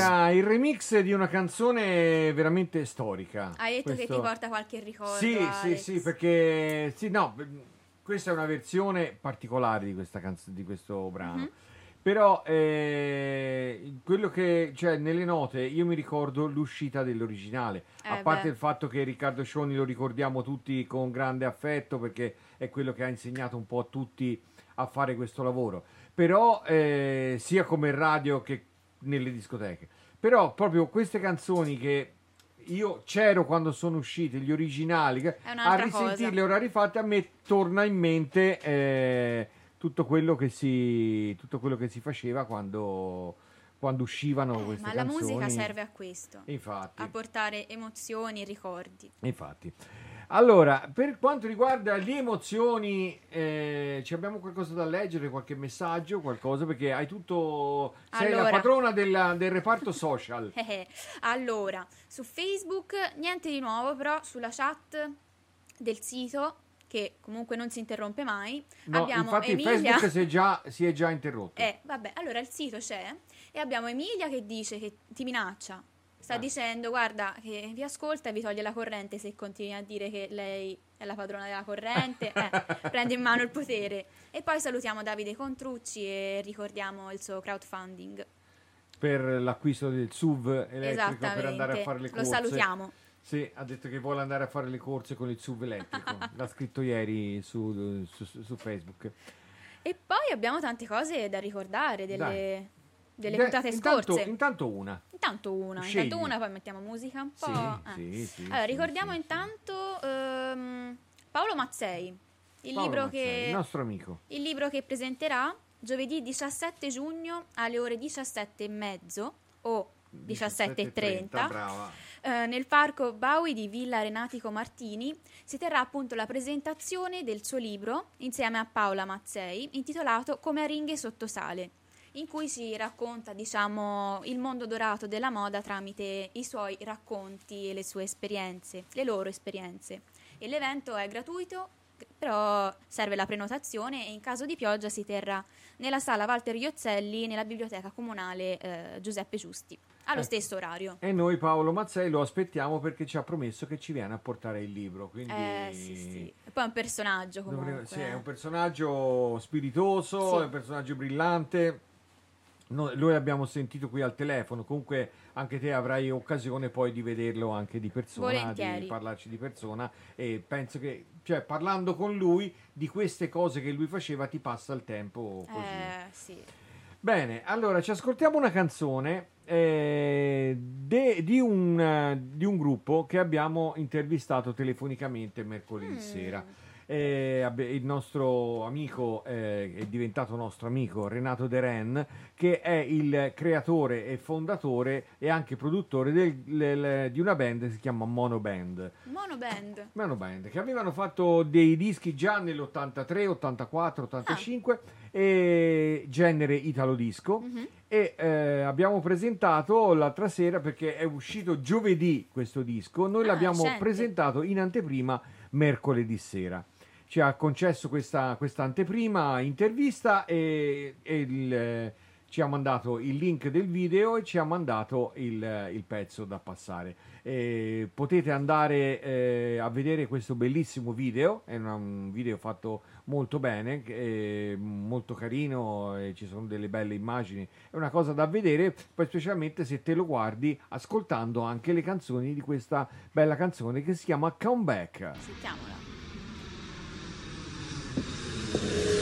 Era il remix di una canzone veramente storica. Hai detto che Questo- ti porta qualche ricordo. Sì, sì, Alex. sì, perché sì, no, questa è una versione particolare di, questa canz- di questo brano. Mhm. Però eh, quello che, cioè, nelle note io mi ricordo l'uscita dell'originale. a Eh, parte beh. il fatto che Riccardo Scioni lo ricordiamo tutti con grande affetto perché è quello che ha insegnato un po' a tutti a fare questo lavoro. Però eh, sia come radio che nelle discoteche. Però proprio queste canzoni che io c'ero quando sono uscite, gli originali, a risentirle cosa. ora rifatte a me torna in mente eh, tutto, quello che si, tutto quello che si faceva quando, quando uscivano queste Eh, Ma la canzoni. musica serve a questo, Infatti. a portare emozioni e ricordi. Infatti. Allora, per quanto riguarda le emozioni, eh, ci abbiamo qualcosa da leggere, qualche messaggio, qualcosa, perché hai tutto... Sei la Allora. padrona della- del reparto social. Eh, eh. allora, su Facebook niente di nuovo, però sulla chat del sito, che comunque non si interrompe mai, No, abbiamo infatti Emilia. Facebook si è, già, si è già interrotto. Eh, vabbè, allora il sito c'è e abbiamo Emilia che dice che ti minaccia. Sta Ah. dicendo, guarda, che vi ascolta e vi toglie la corrente se continui a dire che lei è la padrona della corrente, eh, prende in mano il potere. E poi salutiamo Davide Contrucci e ricordiamo il suo crowdfunding. Per l'acquisto del SUV elettrico per andare a fare le Lo corse. salutiamo. Sì, ha detto che vuole andare a fare le corse con il SUV elettrico. L'ha scritto ieri su, su- su Facebook. E poi abbiamo tante cose da ricordare delle, Dai. Delle puntate intanto, scorse. Intanto una. Intanto una, Scegli. intanto una, poi mettiamo musica un po'. Sì, eh. sì, sì, allora, ricordiamo intanto ehm, Paolo Mazzei, il, Paolo libro Mazzei, che, il nostro amico. il libro che presenterà giovedì 17 giugno alle ore 17 e mezzo o 17.30 brava. eh, nel parco Baui di Villa Renatico Martini si terrà appunto la presentazione del suo libro insieme a Paola Mazzei intitolato Come aringhe sotto sale in cui si racconta diciamo il mondo dorato della moda tramite i suoi racconti e le sue esperienze, le loro esperienze e l'evento è gratuito però serve la prenotazione e in caso di pioggia si terrà nella sala Walter Iozzelli nella biblioteca comunale eh, Giuseppe Giusti allo Ecco. stesso orario. E noi Paolo Mazzei lo aspettiamo perché ci ha promesso che ci viene a portare il libro. Quindi Eh, sì, sì. E poi è un personaggio comunque. dovremo- sì, è un personaggio spiritoso, Sì. è un personaggio brillante. Noi, noi l'abbiamo sentito qui al telefono, comunque anche te avrai occasione poi di vederlo anche di persona, Volentieri. di parlarci di persona e penso che, cioè parlando con lui di queste cose che lui faceva ti passa il tempo così. Eh, sì. Bene, allora ci ascoltiamo una canzone eh, de- di, un, di un gruppo che abbiamo intervistato telefonicamente mercoledì sera. Eh, il nostro amico eh, è diventato nostro amico Renato De Ren, che è il creatore e fondatore e anche produttore del- del- di una band che si chiama Mono Band. Mono band. Mano Band che avevano fatto dei dischi già nell'83, 84, 85 e genere italo disco Mhm. e eh, abbiamo presentato l'altra sera perché è uscito giovedì questo disco, noi Ah, l'abbiamo recente. presentato in anteprima mercoledì sera. Ci ha concesso questa, anteprima intervista e, e il, eh, ci ha mandato il link del video e ci ha mandato il, il pezzo da passare. Eh, potete andare eh, a vedere questo bellissimo video, è un video fatto molto bene, eh, molto carino, eh, ci sono delle belle immagini, è una cosa da vedere, poi specialmente se te lo guardi ascoltando anche le canzoni di questa bella canzone che si chiama Comeback. Sentiamola. Thank you.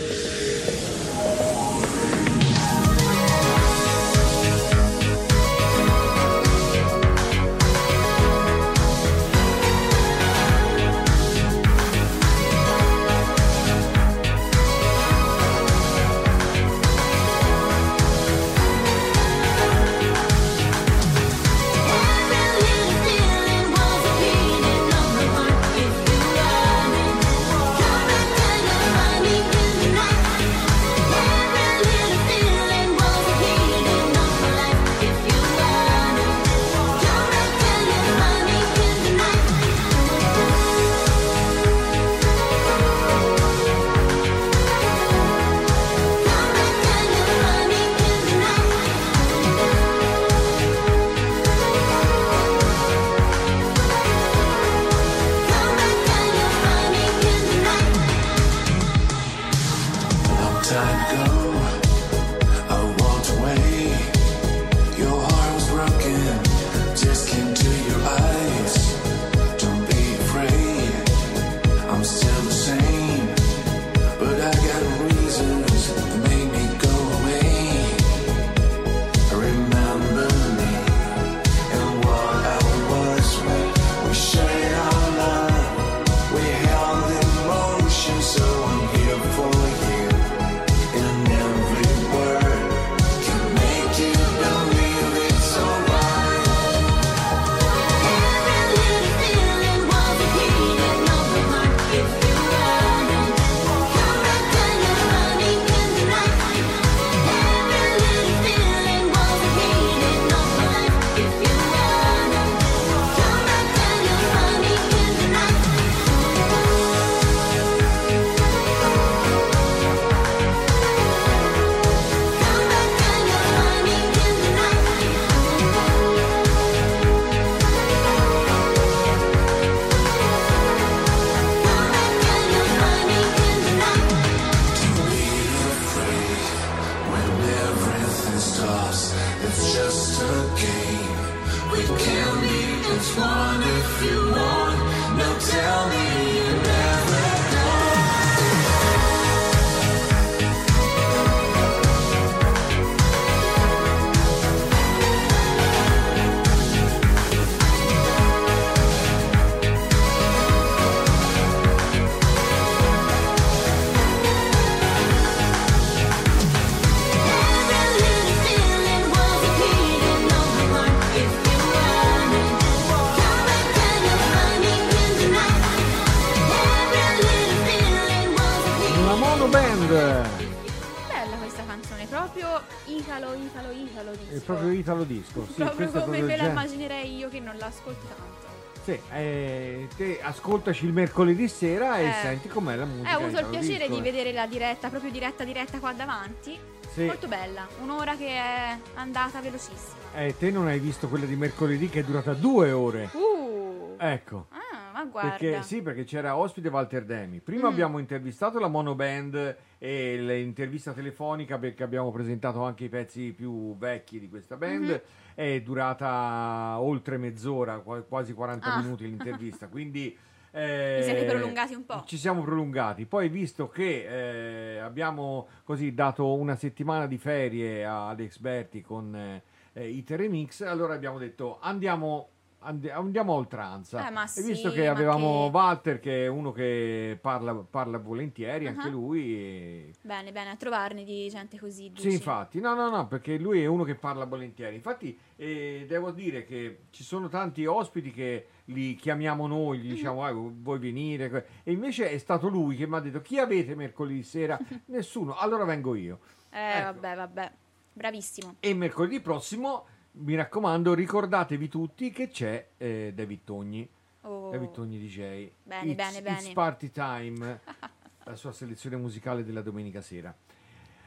Ascoltaci il mercoledì sera e Eh. senti com'è la musica. Eh, ho avuto il piacere Disco, di eh. vedere la diretta, proprio diretta diretta qua davanti. Sì. Molto bella, un'ora che è andata velocissima. Eh, te non hai visto quella di mercoledì che è durata due ore. Uh, Ecco. ah, ma guarda. Perché, sì, perché c'era ospite Walter Demi. Prima Mm. abbiamo intervistato la Mono Band e l'intervista telefonica perché abbiamo presentato anche i pezzi più vecchi di questa band. Mhm. È durata oltre mezz'ora, qua- quasi 40 Ah. minuti l'intervista. Quindi eh, Vi siete prolungati un po'. Ci siamo prolungati. Poi, visto che eh, abbiamo così dato una settimana di ferie ad Experti con eh, eh, Iter Remix, allora abbiamo detto andiamo. andi- Andiamo a oltranza Eh, ma e visto sì, che avevamo che- Walter, che è uno che parla, parla volentieri, anche Ah. lui. e- Bene, bene, a trovarne di gente così. Sì, dici. infatti, no, no, no, perché lui è uno che parla volentieri. Infatti, eh, devo dire che ci sono tanti ospiti che li chiamiamo noi, gli diciamo, "Ah, vuoi venire? que-" E invece è stato lui che mi ha detto, chi avete mercoledì sera? Nessuno, allora vengo io. Eh, Ecco. vabbè, vabbè. Bravissimo. E mercoledì prossimo, mi raccomando, ricordatevi tutti che c'è eh, David Togni. Oh. David Togni DJ. Bene, It's- bene, bene. It's Party Time, la sua selezione musicale della domenica sera.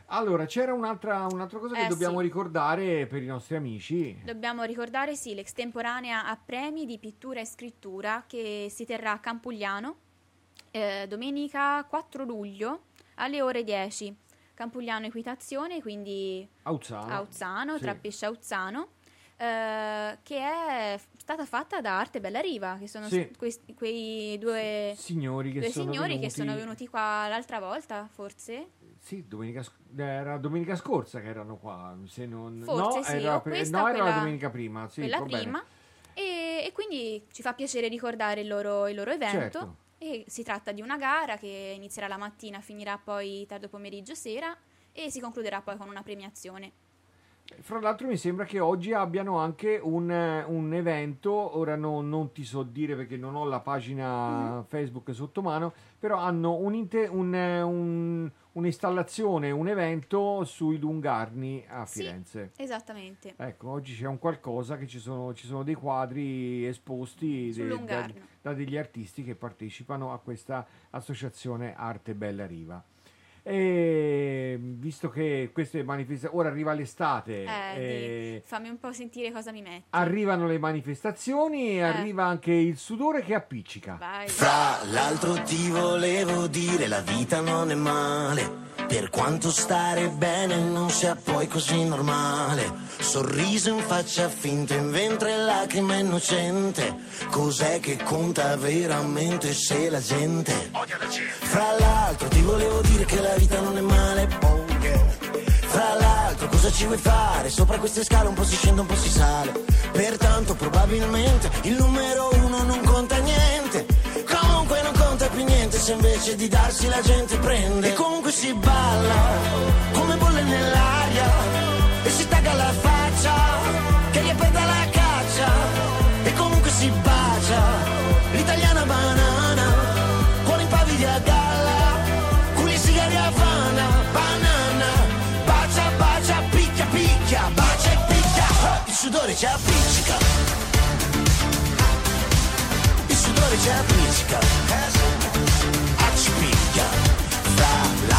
Allora, c'era un'altra, un'altra cosa che Eh, dobbiamo sì. ricordare per i nostri amici. Dobbiamo ricordare, sì, l'estemporanea a premi di pittura e scrittura che si terrà a Campugliano eh, domenica 4 luglio alle ore 10. Campugliano Equitazione, quindi Auzzano. Auzzano, Sì. tra Pesce Auzzano, eh, che è stata fatta da Arte Bella Riva, che sono Sì. questi- quei due, Signori che due sono signori venuti. che sono venuti qua l'altra volta, forse? Sì, domenica, era domenica scorsa che erano qua. Se non... Forse no, sì, era, pre- questa no, era la domenica prima. Sì, quella prima. E, e quindi ci fa piacere ricordare il loro, il loro evento. Certo. E si tratta di una gara che inizierà la mattina, finirà poi tardo pomeriggio sera e si concluderà poi con una premiazione. Fra l'altro mi sembra che oggi abbiano anche un, eh, un evento, ora no- non ti so dire perché non ho la pagina Mhm. Facebook sotto mano, però hanno un inte- un, eh, un- un'installazione, un evento sui Lungarni a Sì. Firenze. Esattamente. Ecco, oggi c'è un qualcosa che ci sono, ci sono dei quadri esposti de- da, da degli artisti che partecipano a questa associazione Arte Bella Riva. E visto che queste manifestazioni, ora arriva l'estate, Eh, eh, di- fammi un po' sentire cosa mi metti. arrivano le manifestazioni e Eh. arriva anche il sudore che appiccica. Vai. Fra l'altro ti volevo dire, la vita non è male. Per quanto stare bene non sia poi così normale. Sorriso in faccia finta, in ventre lacrime innocente. Cos'è che conta veramente se la gente Fra l'altro ti volevo dire che la vita non è male. oh yeah. Fra l'altro cosa ci vuoi fare? Sopra queste scale un po' si scende, un po' si sale. Pertanto probabilmente il numero uno non conta niente. Più niente se invece di darsi la gente prende. E comunque si balla come bolle nell'aria. E si tagga la faccia che gli perda la caccia. E comunque si bacia l'italiana banana. Cuore impavidi a galla, culi sigari a Havana, banana. Bacia, bacia, picchia, picchia, bacia e picchia. Il sudore ci appiccica. Il sudore ci appiccica.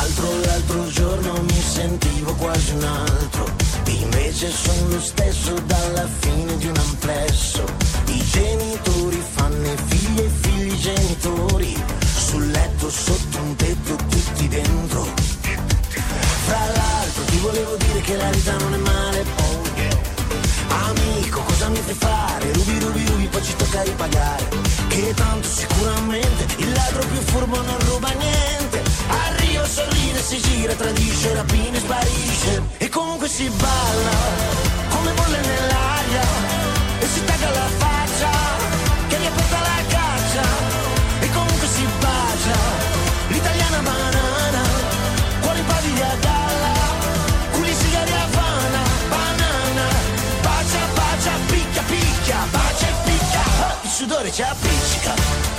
L'altro, l'altro giorno mi sentivo quasi un altro. Invece sono lo stesso dalla fine di un amplesso. I genitori fanno i figli e figli genitori. Sul letto sotto un tetto tutti dentro. Fra l'altro ti volevo dire che la vita non è male. Oh. Amico, cosa mi fai fare? Rubi, rubi, rubi, poi ci tocca ripagare. Che tanto sicuramente il ladro più furbo non ruba niente. Sorride, si gira, tradisce, rapina e sparisce. E comunque si balla come bolle nell'aria. E si tagga la faccia che gli aperta la caccia. E comunque si bacia l'italiana banana. Cuori impavidi a galla, culi sigari a Havana, banana. Bacia, bacia, picchia, picchia, bacia picchia. Il sudore ci appiccica.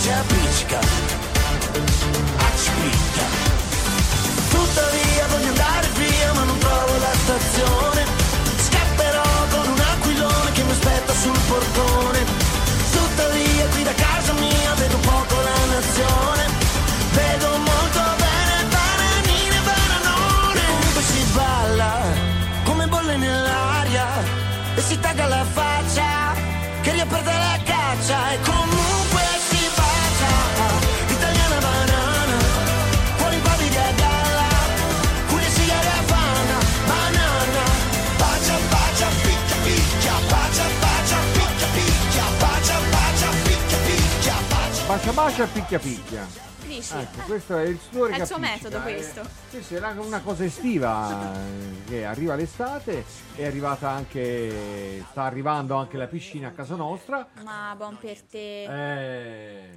Ci appiccica. Ci picchia. Tuttavia voglio andare via ma non trovo la stazione. Scapperò con un aquilone che mi aspetta sul portone. Tuttavia qui da casa mia bacia. Bacia picchia picchia. Dici? Ecco, questo è il sudore È il suo appiccica, metodo eh. questo. Sì, sì, era una cosa estiva eh, che arriva l'estate, è arrivata anche, sta arrivando anche la piscina a casa nostra. Ma buon per te. Eh,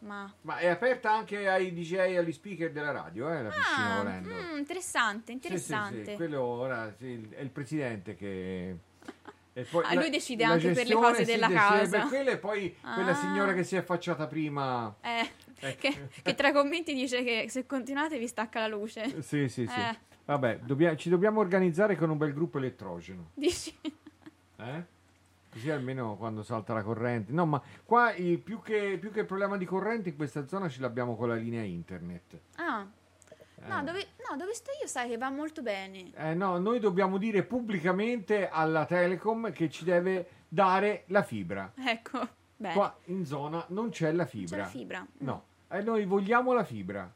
Ma... ma è aperta anche ai DJ e agli speaker della radio, eh, la piscina Ah, volendo. mm, interessante, Sì, sì, interessante. sì, quello ora sì, è il presidente che... e poi Ah, la- lui decide anche per le gestione cose della casa. Per quello e poi quella Ah. signora che si è affacciata prima... Eh, Ecco. che, che tra i commenti dice che se continuate vi stacca la luce. Sì, sì, sì. Eh, Vabbè, dobbia- ci dobbiamo organizzare con un bel gruppo elettrogeno. dici? Eh? Così almeno quando salta la corrente. No, ma qua più, che, più che il problema di corrente in questa zona ce l'abbiamo con la linea internet. Ah. No, Eh. dove, no, dove sto io sai che va molto bene. Eh, no, noi dobbiamo dire pubblicamente alla Telecom che ci deve dare la fibra. Ecco, bene. Qua in zona non c'è la C'è fibra. la fibra. No, e noi vogliamo la fibra.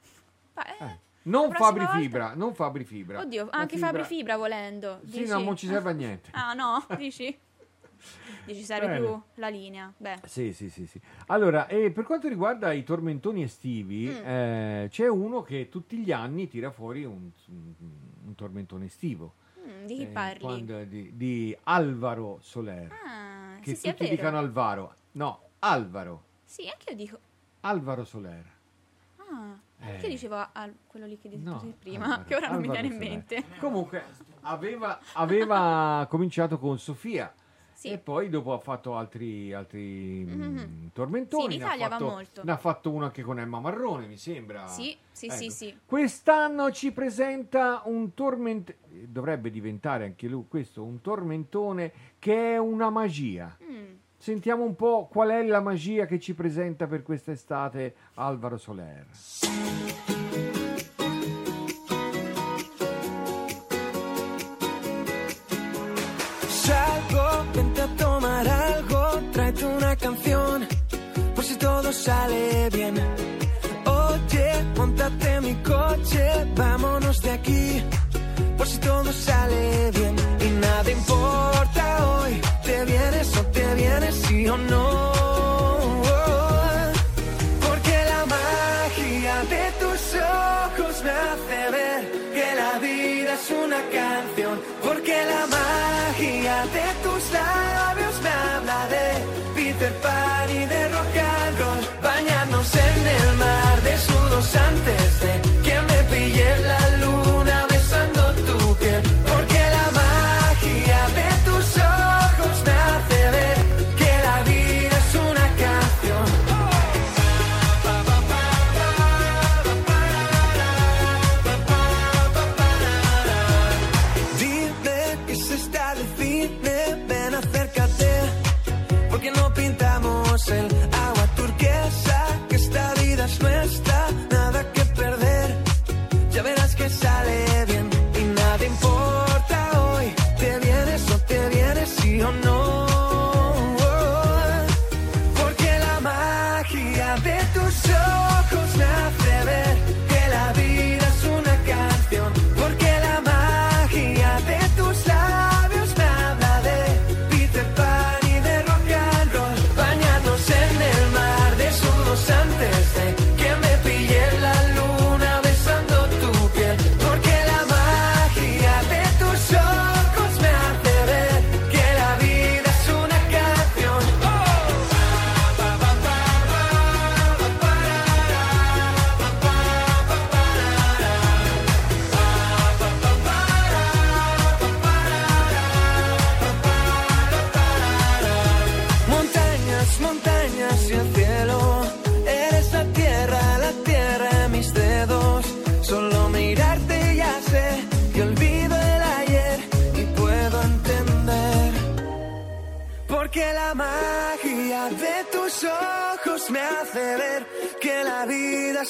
Eh, Eh, Non Fabri volta- Fibra, non Fabri Fibra. Oddio, La anche fibra- Fabri Fibra volendo. Sì, dici? no, non ci serve a niente. Ah, no? Dici? Dici serve più la linea. Beh. Sì, sì, sì, sì. Allora, e per quanto riguarda i tormentoni estivi, Mm. eh, c'è uno che tutti gli anni tira fuori un, un- un tormentone estivo. Mm, di chi Eh, parli? quando- di, di Alvaro Soler. Ah, che sì, sì, tutti vero. dicono Alvaro. No, Alvaro. Sì, anche io dico. Alvaro Soler. Ah, Eh. io dicevo al- quello lì che detto No, prima, Alvaro- che ora non mi Alvaro viene in mente. Comunque, aveva, aveva cominciato con Sofia. Sì. E poi dopo ha fatto altri, altri mm, Mhm. tormentoni. Sì, in Italia va fatto- molto. Ne ha fatto uno anche con Emma Marrone, mi sembra. Sì, sì, sì, Ecco. sì. Quest'anno ci presenta un tormentone, dovrebbe diventare anche lui questo, un tormentone che è una magia. Mm. Sentiamo un po' qual è la magia che ci presenta per quest'estate Alvaro Soler. Sale bien. Oye, vámonos de aquí, por si todo sale bien y nada importa hoy. Te vienes o te vienes, sí o no. Porque la magia de tus ojos me hace ver que la vida es una canción. Porque la magia de tus labios me habla de Peter Pan antes de que me pille la luna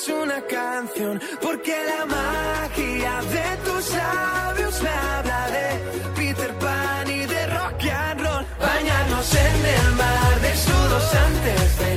es una canción. Porque la magia de tus labios me habla de Peter Pan y de rock and roll. Bañarnos en el mar desnudos antes de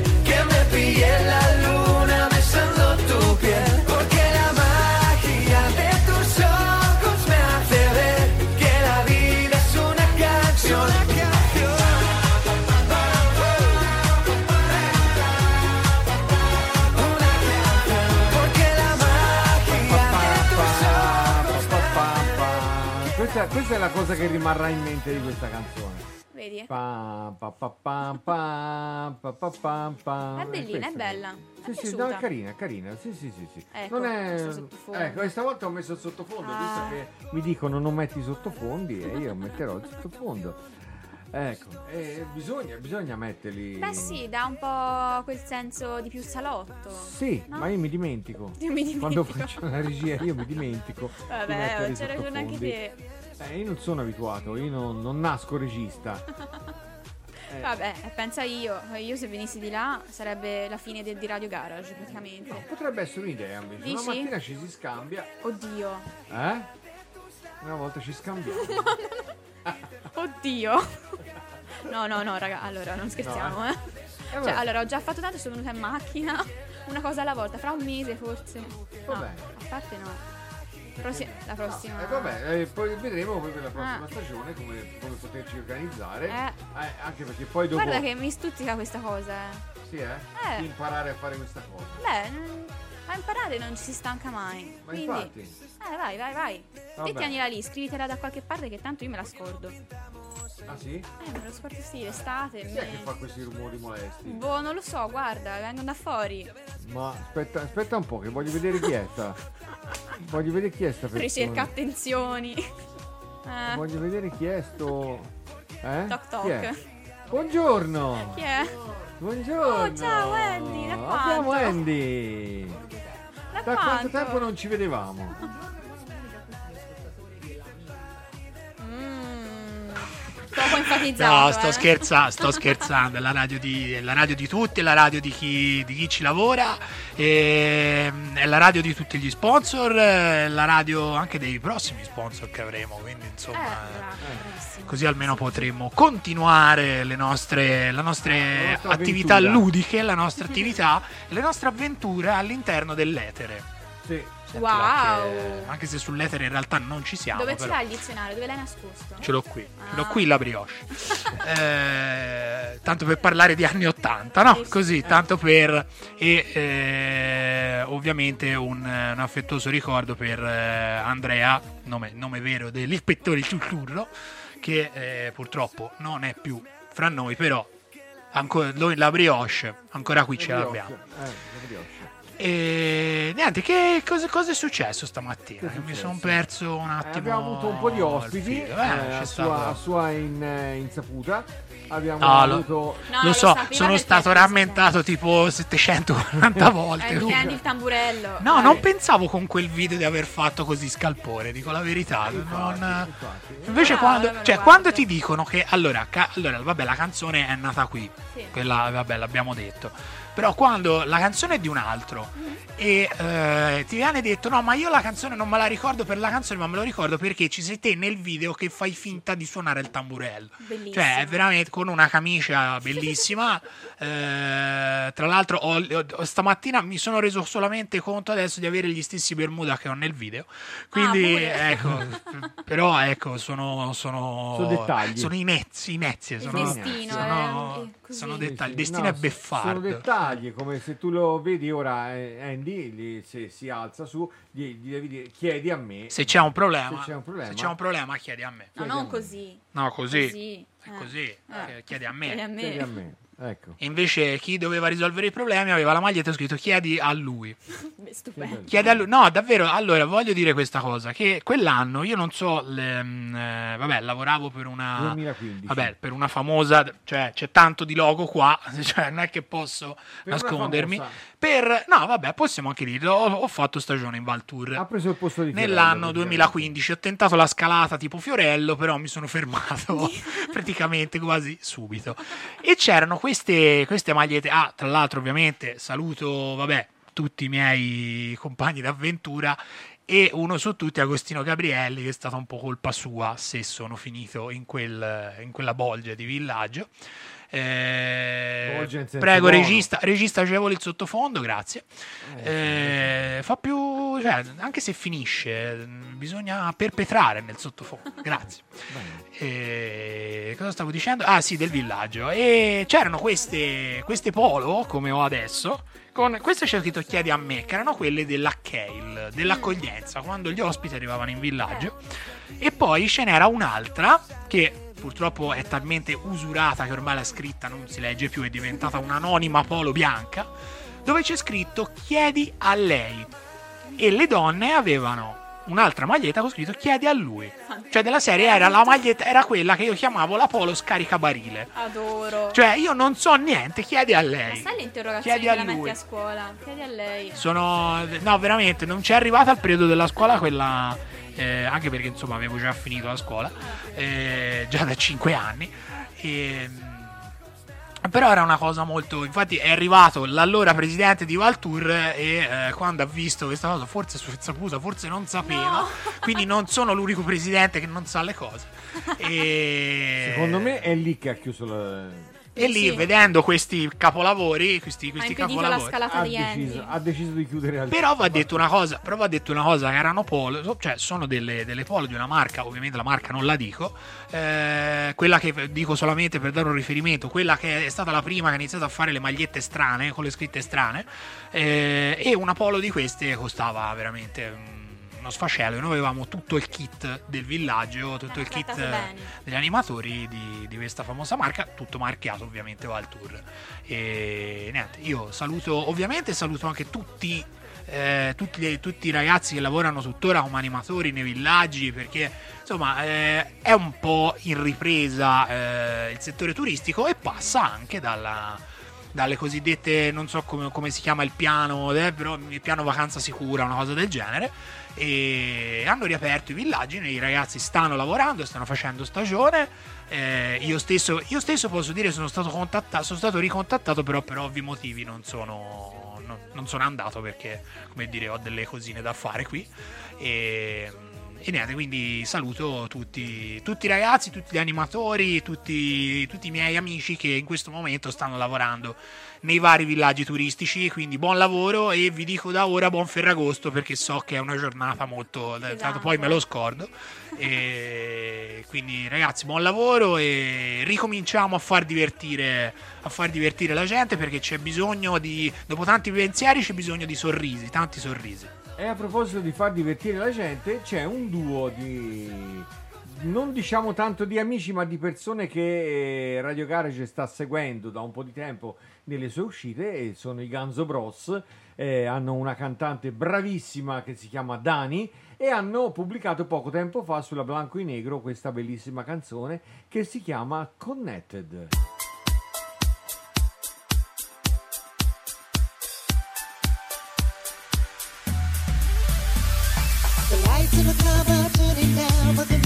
Questa, è la cosa che rimarrà in mente di questa canzone. Vedi? Pa, pa, pa, pam, pam, pa, pa, pam, pam. È bellina, è Questa- bella. Sì, è sì, no, è carina, è carina. Sì, sì, sì, sì. Ecco, non è... Ecco, questa volta ho messo il sottofondo, Ah. visto che mi dicono non metti i sottofondi e io metterò il sottofondo. Ecco, e bisogna, bisogna metterli. Beh sì, dà un po' quel senso di più salotto. Sì, no? ma io mi dimentico. Io mi dimentico. Quando faccio la regia io mi dimentico. di Vabbè, mettere i c'è ragione anche te. Eh, io non sono abituato, io non, non nasco regista. Eh. Vabbè, pensa io, io se venissi di là sarebbe la fine del- di Radio Garage praticamente. Potrebbe essere un'idea invece. Una Dici? mattina ci si scambia. Oddio. Eh? Una volta ci scambiamo. Oddio. No, no, no, raga, allora non scherziamo, No, eh. eh. Cioè, vabbè. allora ho già fatto tanto, sono venuta in macchina, una cosa alla volta, fra un mese forse. No, Vabbè. a parte no. Prosi- la prossima. E vabbè, eh, poi vedremo poi per la prossima Ah. stagione come, come poterci organizzare. Eh. Eh, anche perché poi dopo. Guarda che mi stuzzica questa cosa, eh. Sì, eh? Eh. Di imparare a fare questa cosa. Beh, non- a imparare non ci si stanca mai. Ma Quindi, infatti. eh, vai, vai, vai. Vabbè. Te tienila lì, scrivitela da qualche parte che tanto io me la scordo. Ah sì? Eh, me lo scordo sì, l'estate. Chi me- è che fa questi rumori molesti? Boh, non lo so, guarda, vengono da fuori. Ma aspetta, aspetta un po' che voglio vedere chi è sta. Voglio vedere chi è sta persona. Ricerca attenzioni. Eh, Voglio vedere chi è sto. Eh? Toc toc. È? Buongiorno! Chi è? Buongiorno! Oh, ciao, Andy, da Abbiamo quanto? Andy! Da, Da quanto quanto? tempo non ci vedevamo? Poco enfatizzato. No, sto eh. scherzando, sto scherzando, è la radio di, è la radio di tutti, è la radio di chi, di chi ci lavora, e, mm, è la radio di tutti gli sponsor, è la radio anche dei prossimi sponsor che avremo, quindi Eh, insomma bravo, bravissimo. così almeno potremo continuare le nostre, la nostre La attività avventura. ludiche, la nostra attività e le nostre avventure all'interno dell'etere. Sì. Wow. che- anche se sull'etere in realtà non ci siamo. Dove però. ce l'hai il dizionario? Dove l'hai nascosto? Ce l'ho qui, ce l'ho Ah. qui la brioche. Eh, tanto per parlare di anni 80, no? Così, tanto per... E eh, ovviamente un, un affettuoso ricordo per eh, Andrea, nome, nome vero dell'ispettore Ciucciurro, che eh, purtroppo non è più fra noi, però ancora, noi la brioche ancora qui ce l'abbiamo. Eh, la brioche. E niente, che cosa, cosa è successo stamattina? Che mi sono perso un Eh, attimo. abbiamo avuto un po' di ospiti eh, Eh, a, sua, stato- a sua in- eh, insaputa. Abbiamo No, lo, avuto. lo so, sono stato rammentato tipo 740 volte. Eh, prendi il tamburello. No, non pensavo con quel video di aver fatto così scalpore, dico la verità. non- Invece Ah, quando, lo cioè, guardo. quando ti dicono che allora, ca- allora, vabbè, la canzone è nata qui, Sì. quella, vabbè, l'abbiamo detto. Però quando la canzone è di un altro e eh, ti viene detto no, ma io la canzone non me la ricordo per la canzone, ma me lo ricordo perché ci sei te nel video che fai finta di suonare il tamburello. Bellissimo. Cioè, è veramente con una camicia bellissima. Eh, tra l'altro, ho- ho- stamattina mi sono reso solamente conto adesso di avere gli stessi Bermuda che ho nel video. Quindi, pure. ecco, però, ecco, sono. Sono, Sono dettagli. Sono inezzi, inezzi. Il Sono, destino, sono, eh, così. sono dettagli. Il destino No, è beffardo. Sono dettagli, come se tu lo vedi ora, eh, Andy, lì, se si alza su, gli, gli devi dire, chiedi a me. Se c'è un problema, Se c'è un problema. se c'è un problema, chiedi a me. No, non così. No, così. Così. È Eh. così. Eh, Chiedi a me. Chiedi a me. Chiedi a me. Ecco. E invece chi doveva risolvere i problemi aveva la maglietta scritto chiedi a lui. Chiedi a lui. No, davvero, allora voglio dire questa cosa, che quell'anno io non so, le, mm, eh, vabbè, lavoravo per una... 2015. Vabbè, per una famosa, cioè c'è tanto di logo qua, cioè non è che posso Per nascondermi. Per, no, vabbè, possiamo anche dirlo, ho, ho fatto stagione in Val Tour. Ha preso il posto di Fiorello, Nell'anno praticamente. 2015 ho tentato la scalata tipo Fiorello, però mi sono fermato praticamente quasi subito. E c'erano queste, queste magliette. Ah, tra l'altro, ovviamente, saluto, vabbè, tutti i miei compagni d'avventura. E uno su tutti Agostino Gabrielli, che è stata un po' colpa sua se sono finito in, quel- in quella bolgia di villaggio. Eh, prego, regista, regista agevole il sottofondo, grazie. Eh, fa più, cioè, anche se finisce, bisogna perpetrare nel sottofondo. Grazie. E cosa stavo dicendo? Ah, sì, del villaggio. E c'erano queste, queste polo, come ho adesso. Con, queste c'è scritto chiedi a me, che erano quelle dell'Ackeil, dell'accoglienza, quando gli ospiti arrivavano in villaggio. E poi ce n'era un'altra che purtroppo è talmente usurata che ormai la scritta non si legge più, è diventata un'anonima polo bianca, dove c'è scritto chiedi a lei. E le donne avevano un'altra maglietta con scritto chiedi a lui. Cioè della serie era la maglietta, era quella che io chiamavo la polo scaricabarile. Adoro. Cioè io non so niente, chiedi a Ma lei. sai le interrogazioni Chiedi che a la lui. metti a scuola? Chiedi a lei. Sono. No, veramente, non c'è arrivata al periodo della scuola quella. Eh, anche perché insomma avevo già finito la scuola, eh, già da 5 anni. E, però era una cosa molto. Infatti, è arrivato l'allora presidente di Valtour e eh, quando ha visto questa cosa, forse su saputa, forse non sapeva. Quindi non sono l'unico presidente che non sa le cose. E, Secondo me è lì che ha chiuso la... e lì, Sì. vedendo questi capolavori, questi, Ha questi la capolavori, scalata ha deciso, ha deciso di chiudere al Però va detto una cosa, però va detto una cosa che erano polo, cioè sono delle, delle polo di una marca, ovviamente la marca non la dico, eh, quella che dico solamente per dare un riferimento, quella che è stata la prima che ha iniziato a fare le magliette strane, con le scritte strane, eh, e una polo di queste costava veramente mm, uno sfascello, e noi avevamo tutto il kit del villaggio, tutto il kit bene. degli animatori di, di questa famosa marca, tutto marchiato ovviamente Valtour. E niente, io saluto, ovviamente saluto anche tutti, eh, tutti, tutti i ragazzi che lavorano tuttora come animatori nei villaggi, perché insomma eh, è un po' in ripresa eh, il settore turistico e passa anche dalla dalle cosiddette, non so come, come si chiama il piano, eh, però il piano vacanza sicura, una cosa del genere. E hanno riaperto i villaggi, i ragazzi stanno lavorando, stanno facendo stagione. eh, io, stesso, io stesso posso dire sono stato contattato, sono stato ricontattato, però per ovvi motivi non sono, non, non sono andato perché, come dire, ho delle cosine da fare qui. E, e niente, quindi saluto tutti, tutti i ragazzi, tutti gli animatori, tutti, tutti i miei amici che in questo momento stanno lavorando nei vari villaggi turistici. Quindi buon lavoro e vi dico da ora buon Ferragosto perché so che è una giornata molto. Tanto poi me lo scordo. E quindi ragazzi, buon lavoro e ricominciamo a far divertire, a far divertire la gente perché c'è bisogno di. Dopo tanti pensieri c'è bisogno di sorrisi, tanti sorrisi. E a proposito di far divertire la gente, c'è un duo di. Non diciamo tanto di amici, ma di persone che eh, Radio Garage sta seguendo da un po' di tempo nelle sue uscite. Sono i Ganzo Bros. eh, hanno una cantante bravissima che si chiama Dani. E hanno pubblicato poco tempo fa sulla Blanco e Negro questa bellissima canzone che si chiama Connected. tell, but the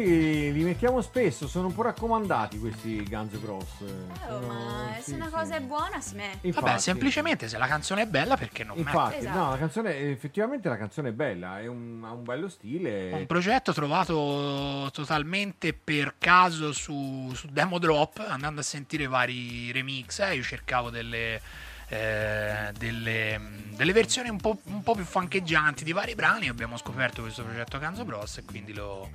Questi li mettiamo spesso, sono un po' raccomandati questi Guns N' Bros. Oh, ma se una cosa è buona si mette. Infatti. Vabbè, semplicemente se la canzone è bella, perché non Infatti, mettere? no, la canzone, effettivamente la canzone è bella, è un- ha un bello stile. Un progetto trovato totalmente per caso su, su Demo Drop, andando a sentire vari remix. eh, io cercavo delle, eh, delle, delle versioni un po', un po' più fancheggianti di vari brani. Abbiamo scoperto questo progetto Ganzo Bros. e quindi lo,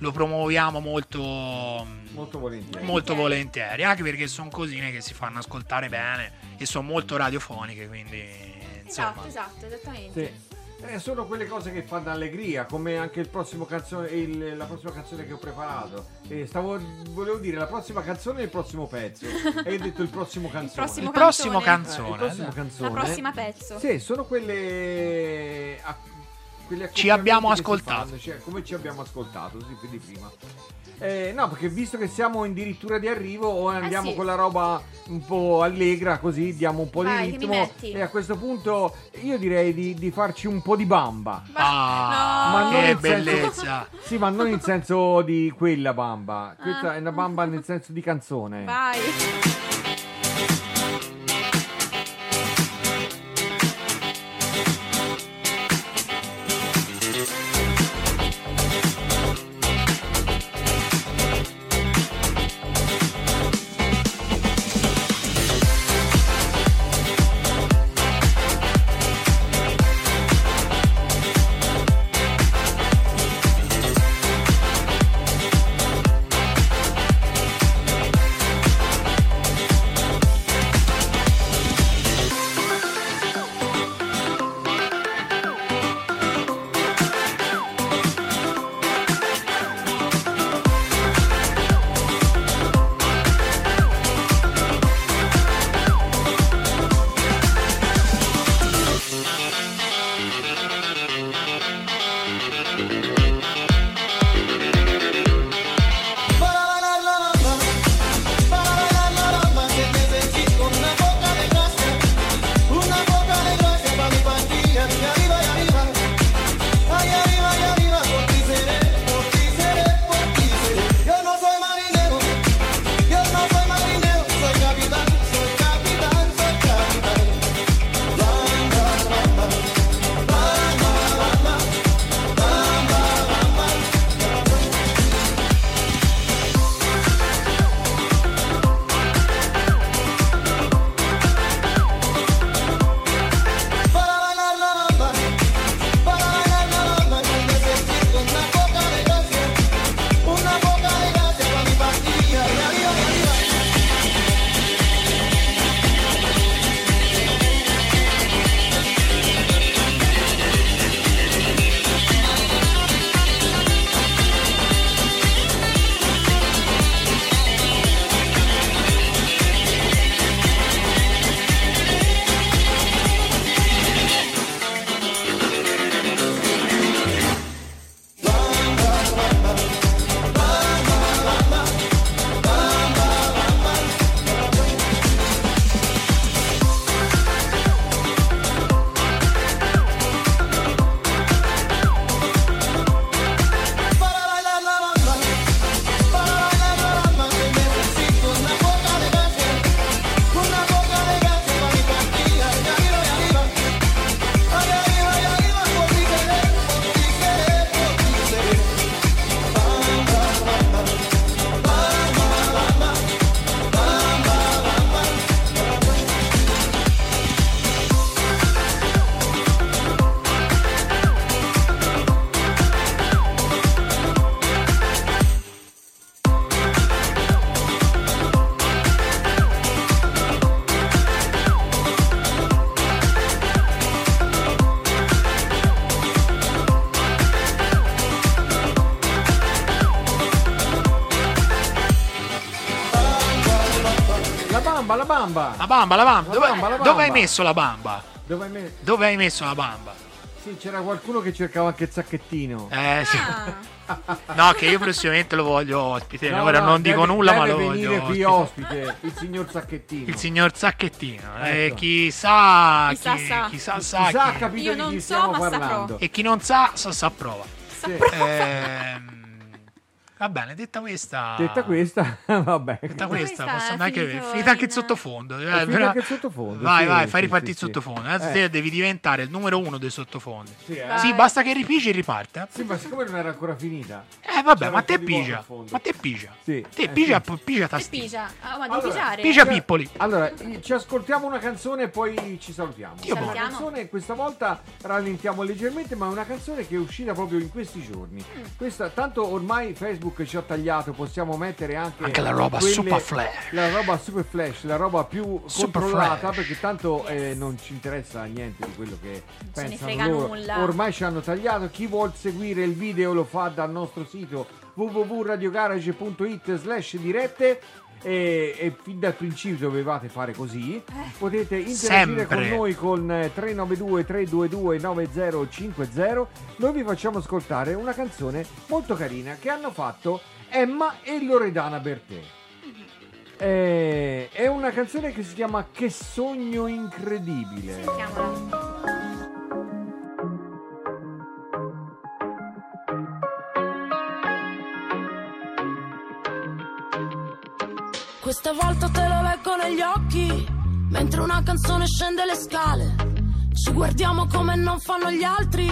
lo promuoviamo molto, molto volentieri. molto volentieri, anche perché sono cosine che si fanno ascoltare bene e sono molto radiofoniche. Quindi insomma. Esatto, esatto, esattamente. Sì. Eh, sono quelle cose che fanno allegria, come anche il prossimo canzone, il- la prossima canzone che ho preparato. Eh, stavo, volevo dire la prossima canzone e il prossimo pezzo. e hai detto il prossimo canzone. prossimo Il prossimo canzone. canzone, Eh, il prossimo canzone. La prossima pezzo. Sì, sono quelle a, Ci abbiamo ascoltato. fanno, cioè, come ci abbiamo ascoltato, sì, più di prima. Eh, no, perché visto che siamo addirittura di arrivo, o andiamo Eh sì. con la roba un po' allegra, così diamo un po' Vai, di ritmo. E a questo punto io direi di, di farci un po' di bamba. Ah, Ma non che in senso- bellezza. Sì, ma non in senso di quella bamba. Questa Ah. è una bamba nel senso di canzone. Vai. Bamba, la bamba. La bamba, la bamba. La Dove, bamba, la dove hai bamba. messo la bamba? Dove hai me- Dove hai messo la bamba? Sì, c'era qualcuno che cercava anche il sacchettino. Eh, sì. Ah. No, che io prossimamente lo voglio ospite. No, Ora no, non dico deve- nulla, ma lo venire voglio qui ospite. il signor Sacchettino. Il signor Sacchettino. Eh, Ecco. chi sa, Chi sa, chi, sa. chi sa, Chi sa. sa, capito Io di chi so, stiamo parlando. E chi non sa, sa, sa prova. Sì. Ehm, va bene, detta questa. Detta questa, vabbè. Detta questa, questa anche finita anche il sottofondo. eh, però- anche il sottofondo, Vai, sì, vai, sì, fai ripartire sì, il sottofondo. Adesso Eh. te devi diventare il numero uno dei sottofondi. Sì, eh. Basta che ripigi e riparte. Sì, ma siccome non era ancora finita. Eh, vabbè, ma te pigia. Ma te pigia. Sì, Te eh, pigia, sì. pigia tastino. pigia. Ah, ma Allora, pigiare. Pigia pippoli. Allora, ci ascoltiamo una canzone e poi ci salutiamo. Dio Una canzone, questa volta rallentiamo leggermente, ma è una canzone che è uscita proprio in questi giorni. Mm. Questa, tanto ormai Facebook ci ha tagliato, possiamo mettere anche, Anche la roba quelle- super flash. La roba super flash, la roba più Super controllata, flash. perché tanto eh, non ci interessa niente di quello che ce ne pensano frega loro. nulla. Ormai ci hanno tagliato. Chi vuol seguire il video lo fa dal nostro sito www.radiogarage.it slash dirette e, e fin dal principio dovevate fare così. Potete interagire Sempre. con noi con eh, 392 322 9050. Noi vi facciamo ascoltare una canzone molto carina che hanno fatto Emma e Loredana Bertè. Eh, è una canzone che si chiama Che sogno incredibile. Questa volta te lo leggo negli occhi, mentre una canzone scende le scale. Ci guardiamo come non fanno gli altri,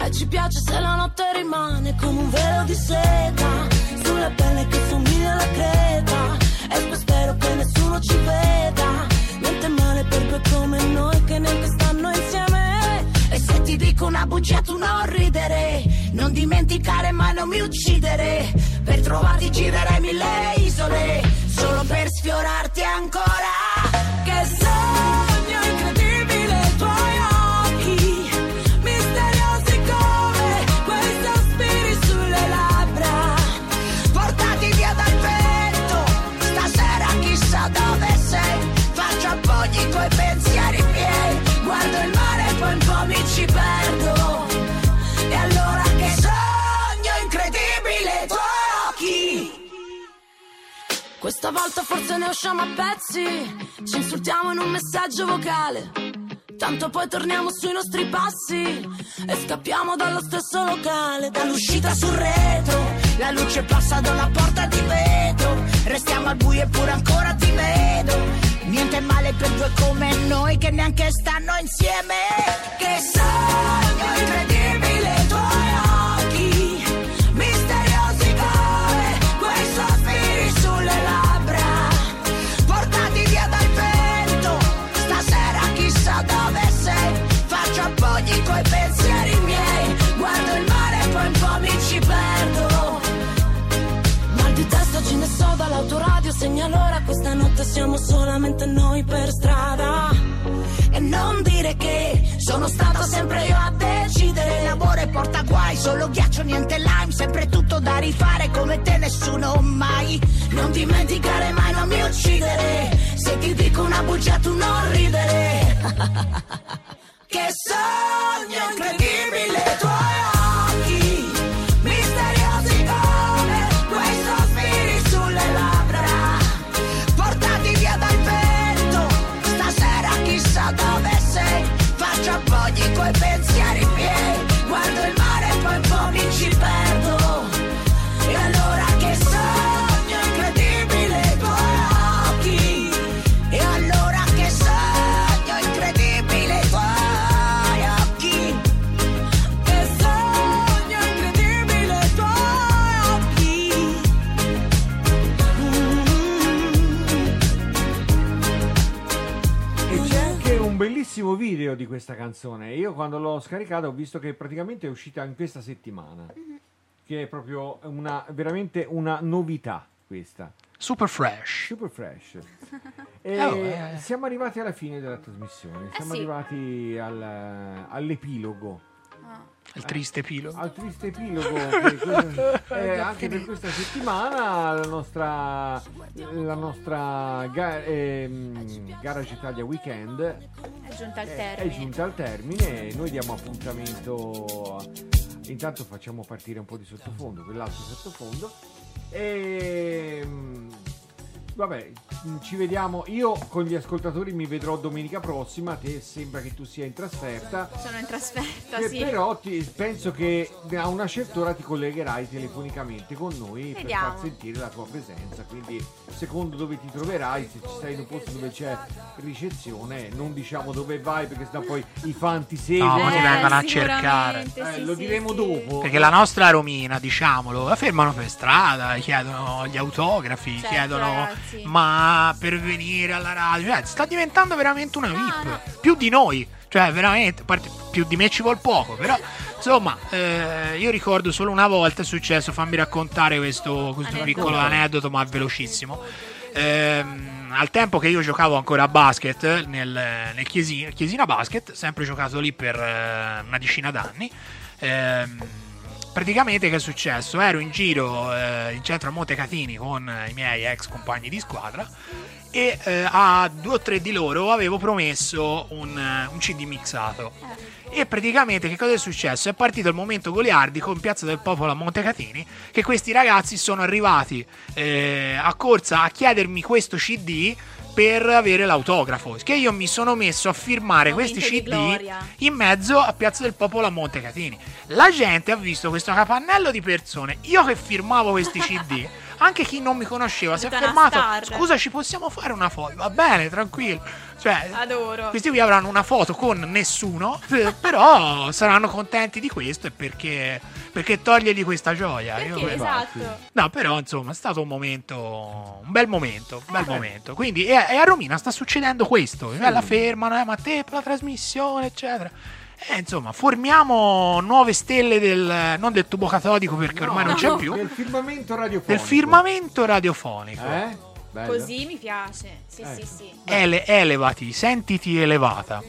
e ci piace se la notte rimane come un velo di seta, sulla pelle che somiglia alla creta. E poi spero che nessuno ci veda, niente male per due come noi che neanche stanno insieme. E se ti dico una bugia tu non ridere Non dimenticare mai non mi uccidere Per trovarti girerei mille isole Solo per sfiorarti ancora Questa volta forse ne usciamo a pezzi, ci insultiamo in un messaggio vocale. Tanto poi torniamo sui nostri passi e scappiamo dallo stesso locale. Dall'uscita sul retro La luce passa da una porta di vetro. Restiamo al buio eppure ancora ti vedo. Niente male per due come noi Che neanche stanno insieme. Che sogno incredibile solamente noi per strada. E non dire che sono stato sempre io a decidere. L'amore porta guai, solo ghiaccio, niente lime Sempre tutto da rifare come te nessuno mai. Non dimenticare mai, non mi uccidere. Se ti dico una bugia tu non ridere. Che sogno incredibile tuoi bellissimo video di questa canzone. Io quando l'ho scaricata ho visto che praticamente è uscita in questa settimana. Che è proprio una, veramente una novità questa. Super fresh. Super fresh. E Eh, vabbè. siamo arrivati alla fine della trasmissione. Siamo sì. arrivati al- all'epilogo. Il triste epilogo. Al triste epilogo. eh, anche per questa settimana la nostra, la nostra ga- ehm, Garage Italia Weekend È giunta al è termine. giunta al termine e noi diamo appuntamento. Intanto facciamo partire un po' di sottofondo, quell'altro sottofondo. E. Vabbè, mm, ci vediamo. Io con gli ascoltatori mi vedrò domenica prossima. Te sembra che tu sia in trasferta. Sono in trasferta, Che sì. Però ti- penso che a una certa ora ti collegherai telefonicamente con noi per Vediamo. far sentire la tua presenza. Quindi, secondo dove ti troverai, se ci sei in un posto dove c'è ricezione, non diciamo dove vai perché sennò poi i fan ti seguono. No, ma ti vengono a cercare. Eh, lo diremo dopo. Perché la nostra Romina, diciamolo, la fermano per strada, chiedono gli autografi, Certo, chiedono ragazzi. Ma per venire alla radio, cioè, sta diventando veramente una VIP, più di noi, cioè veramente, parte, più di me ci vuol poco, però insomma, eh, io ricordo solo una volta è successo, fammi raccontare questo, questo piccolo aneddoto, ma velocissimo. Ehm, al tempo che io giocavo ancora a basket nel, nel Chiesina, Chiesina Basket, sempre giocato lì per eh, una decina d'anni. Praticamente che è successo? Ero in giro eh, in centro a Montecatini con eh, i miei ex compagni di squadra e eh, a due o tre di loro avevo promesso un, eh, un CD mixato. E praticamente che cosa è successo? È partito il momento goliardico in Piazza del Popolo a Montecatini che questi ragazzi sono arrivati eh, a corsa a chiedermi questo CD per avere l'autografo. Che io mi sono messo a firmare questi Momento CD in mezzo a Piazza del Popolo a Montecatini. La gente ha visto questo capannello di persone. Io che firmavo questi CD. Anche chi non mi conosceva si è fermato. star. Scusa, ci possiamo fare una foto? Va bene, tranquillo. Cioè, Adoro. questi qui avranno una foto con nessuno, eh, però saranno contenti di questo perché, perché togliergli questa gioia. Io- Perché, esatto. No, però insomma è stato un momento, un bel momento, un Eh. bel momento. Quindi e, e a Romina sta succedendo questo, eh, la fermano, eh, ma te per la trasmissione, eccetera. Eh, insomma, formiamo nuove stelle del, non del tubo catodico perché ormai non c'è No, più, Del firmamento radiofonico. del firmamento radiofonico. Eh? Bello. Così mi piace. Sì, Eh. sì, sì. Ele- elevati, sentiti elevata.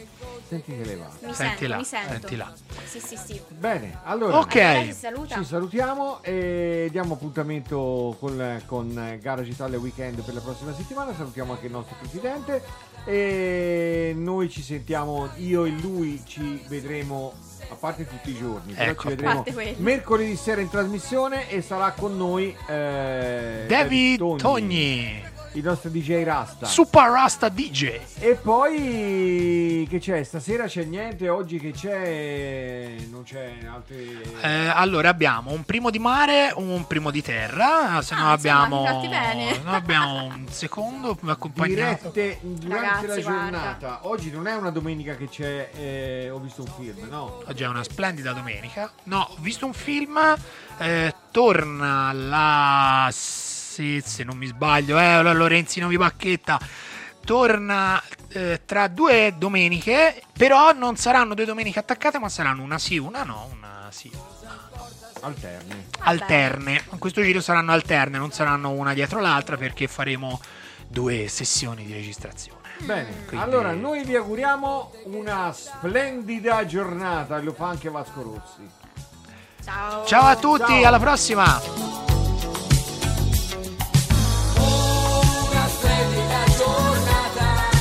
Senti che leva. Mi Senti sento, là, mi sento. senti là. Sì, sì, sì. Bene, allora, Ok. Allora ci salutiamo e diamo appuntamento con, con Garage Italia Weekend per la prossima settimana. Salutiamo anche il nostro presidente e noi ci sentiamo, io e lui ci vedremo a parte tutti i giorni, Ecco. ci vedremo mercoledì sera in trasmissione e sarà con noi eh, David Togni, Togni, il nostro DJ Rasta. Super Rasta DJ. E poi che c'è? Stasera c'è niente, oggi che c'è non c'è altre Eh, allora abbiamo un primo di mare, un primo di terra, se no Ah, abbiamo, no, abbiamo un secondo accompagnato. dirette durante Ragazzi, la guarda. giornata. Oggi non è una domenica che c'è, eh, ho visto un film, no? Oggi è una splendida domenica. No, ho visto un film, eh, torna la... Se, se non mi sbaglio, eh, la Lorenzino Vipacchetta. Torna eh, tra due domeniche, però non saranno due domeniche attaccate, ma saranno una sì, una no, una sì. Alterne. alterne. In questo giro saranno alterne, non saranno una dietro l'altra perché faremo due sessioni di registrazione. Bene, Quindi- allora noi vi auguriamo una splendida giornata lo fa anche Vasco Rossi. Ciao. Ciao a tutti, Ciao. alla prossima! giornata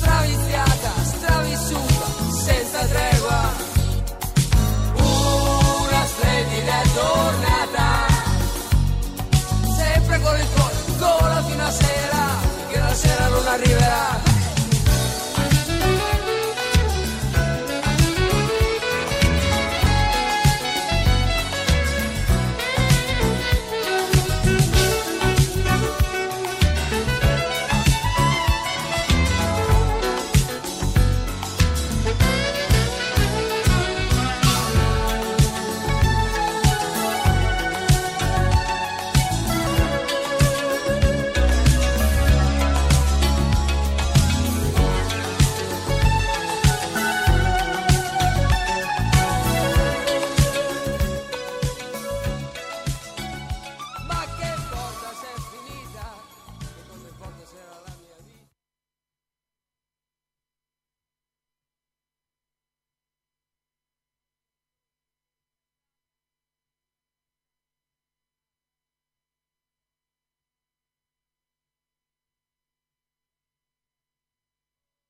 straviziata, stravissuta, senza tregua. Una splendida giornata, sempre con il cuore, gola fino a sera, finché la sera non arriverà.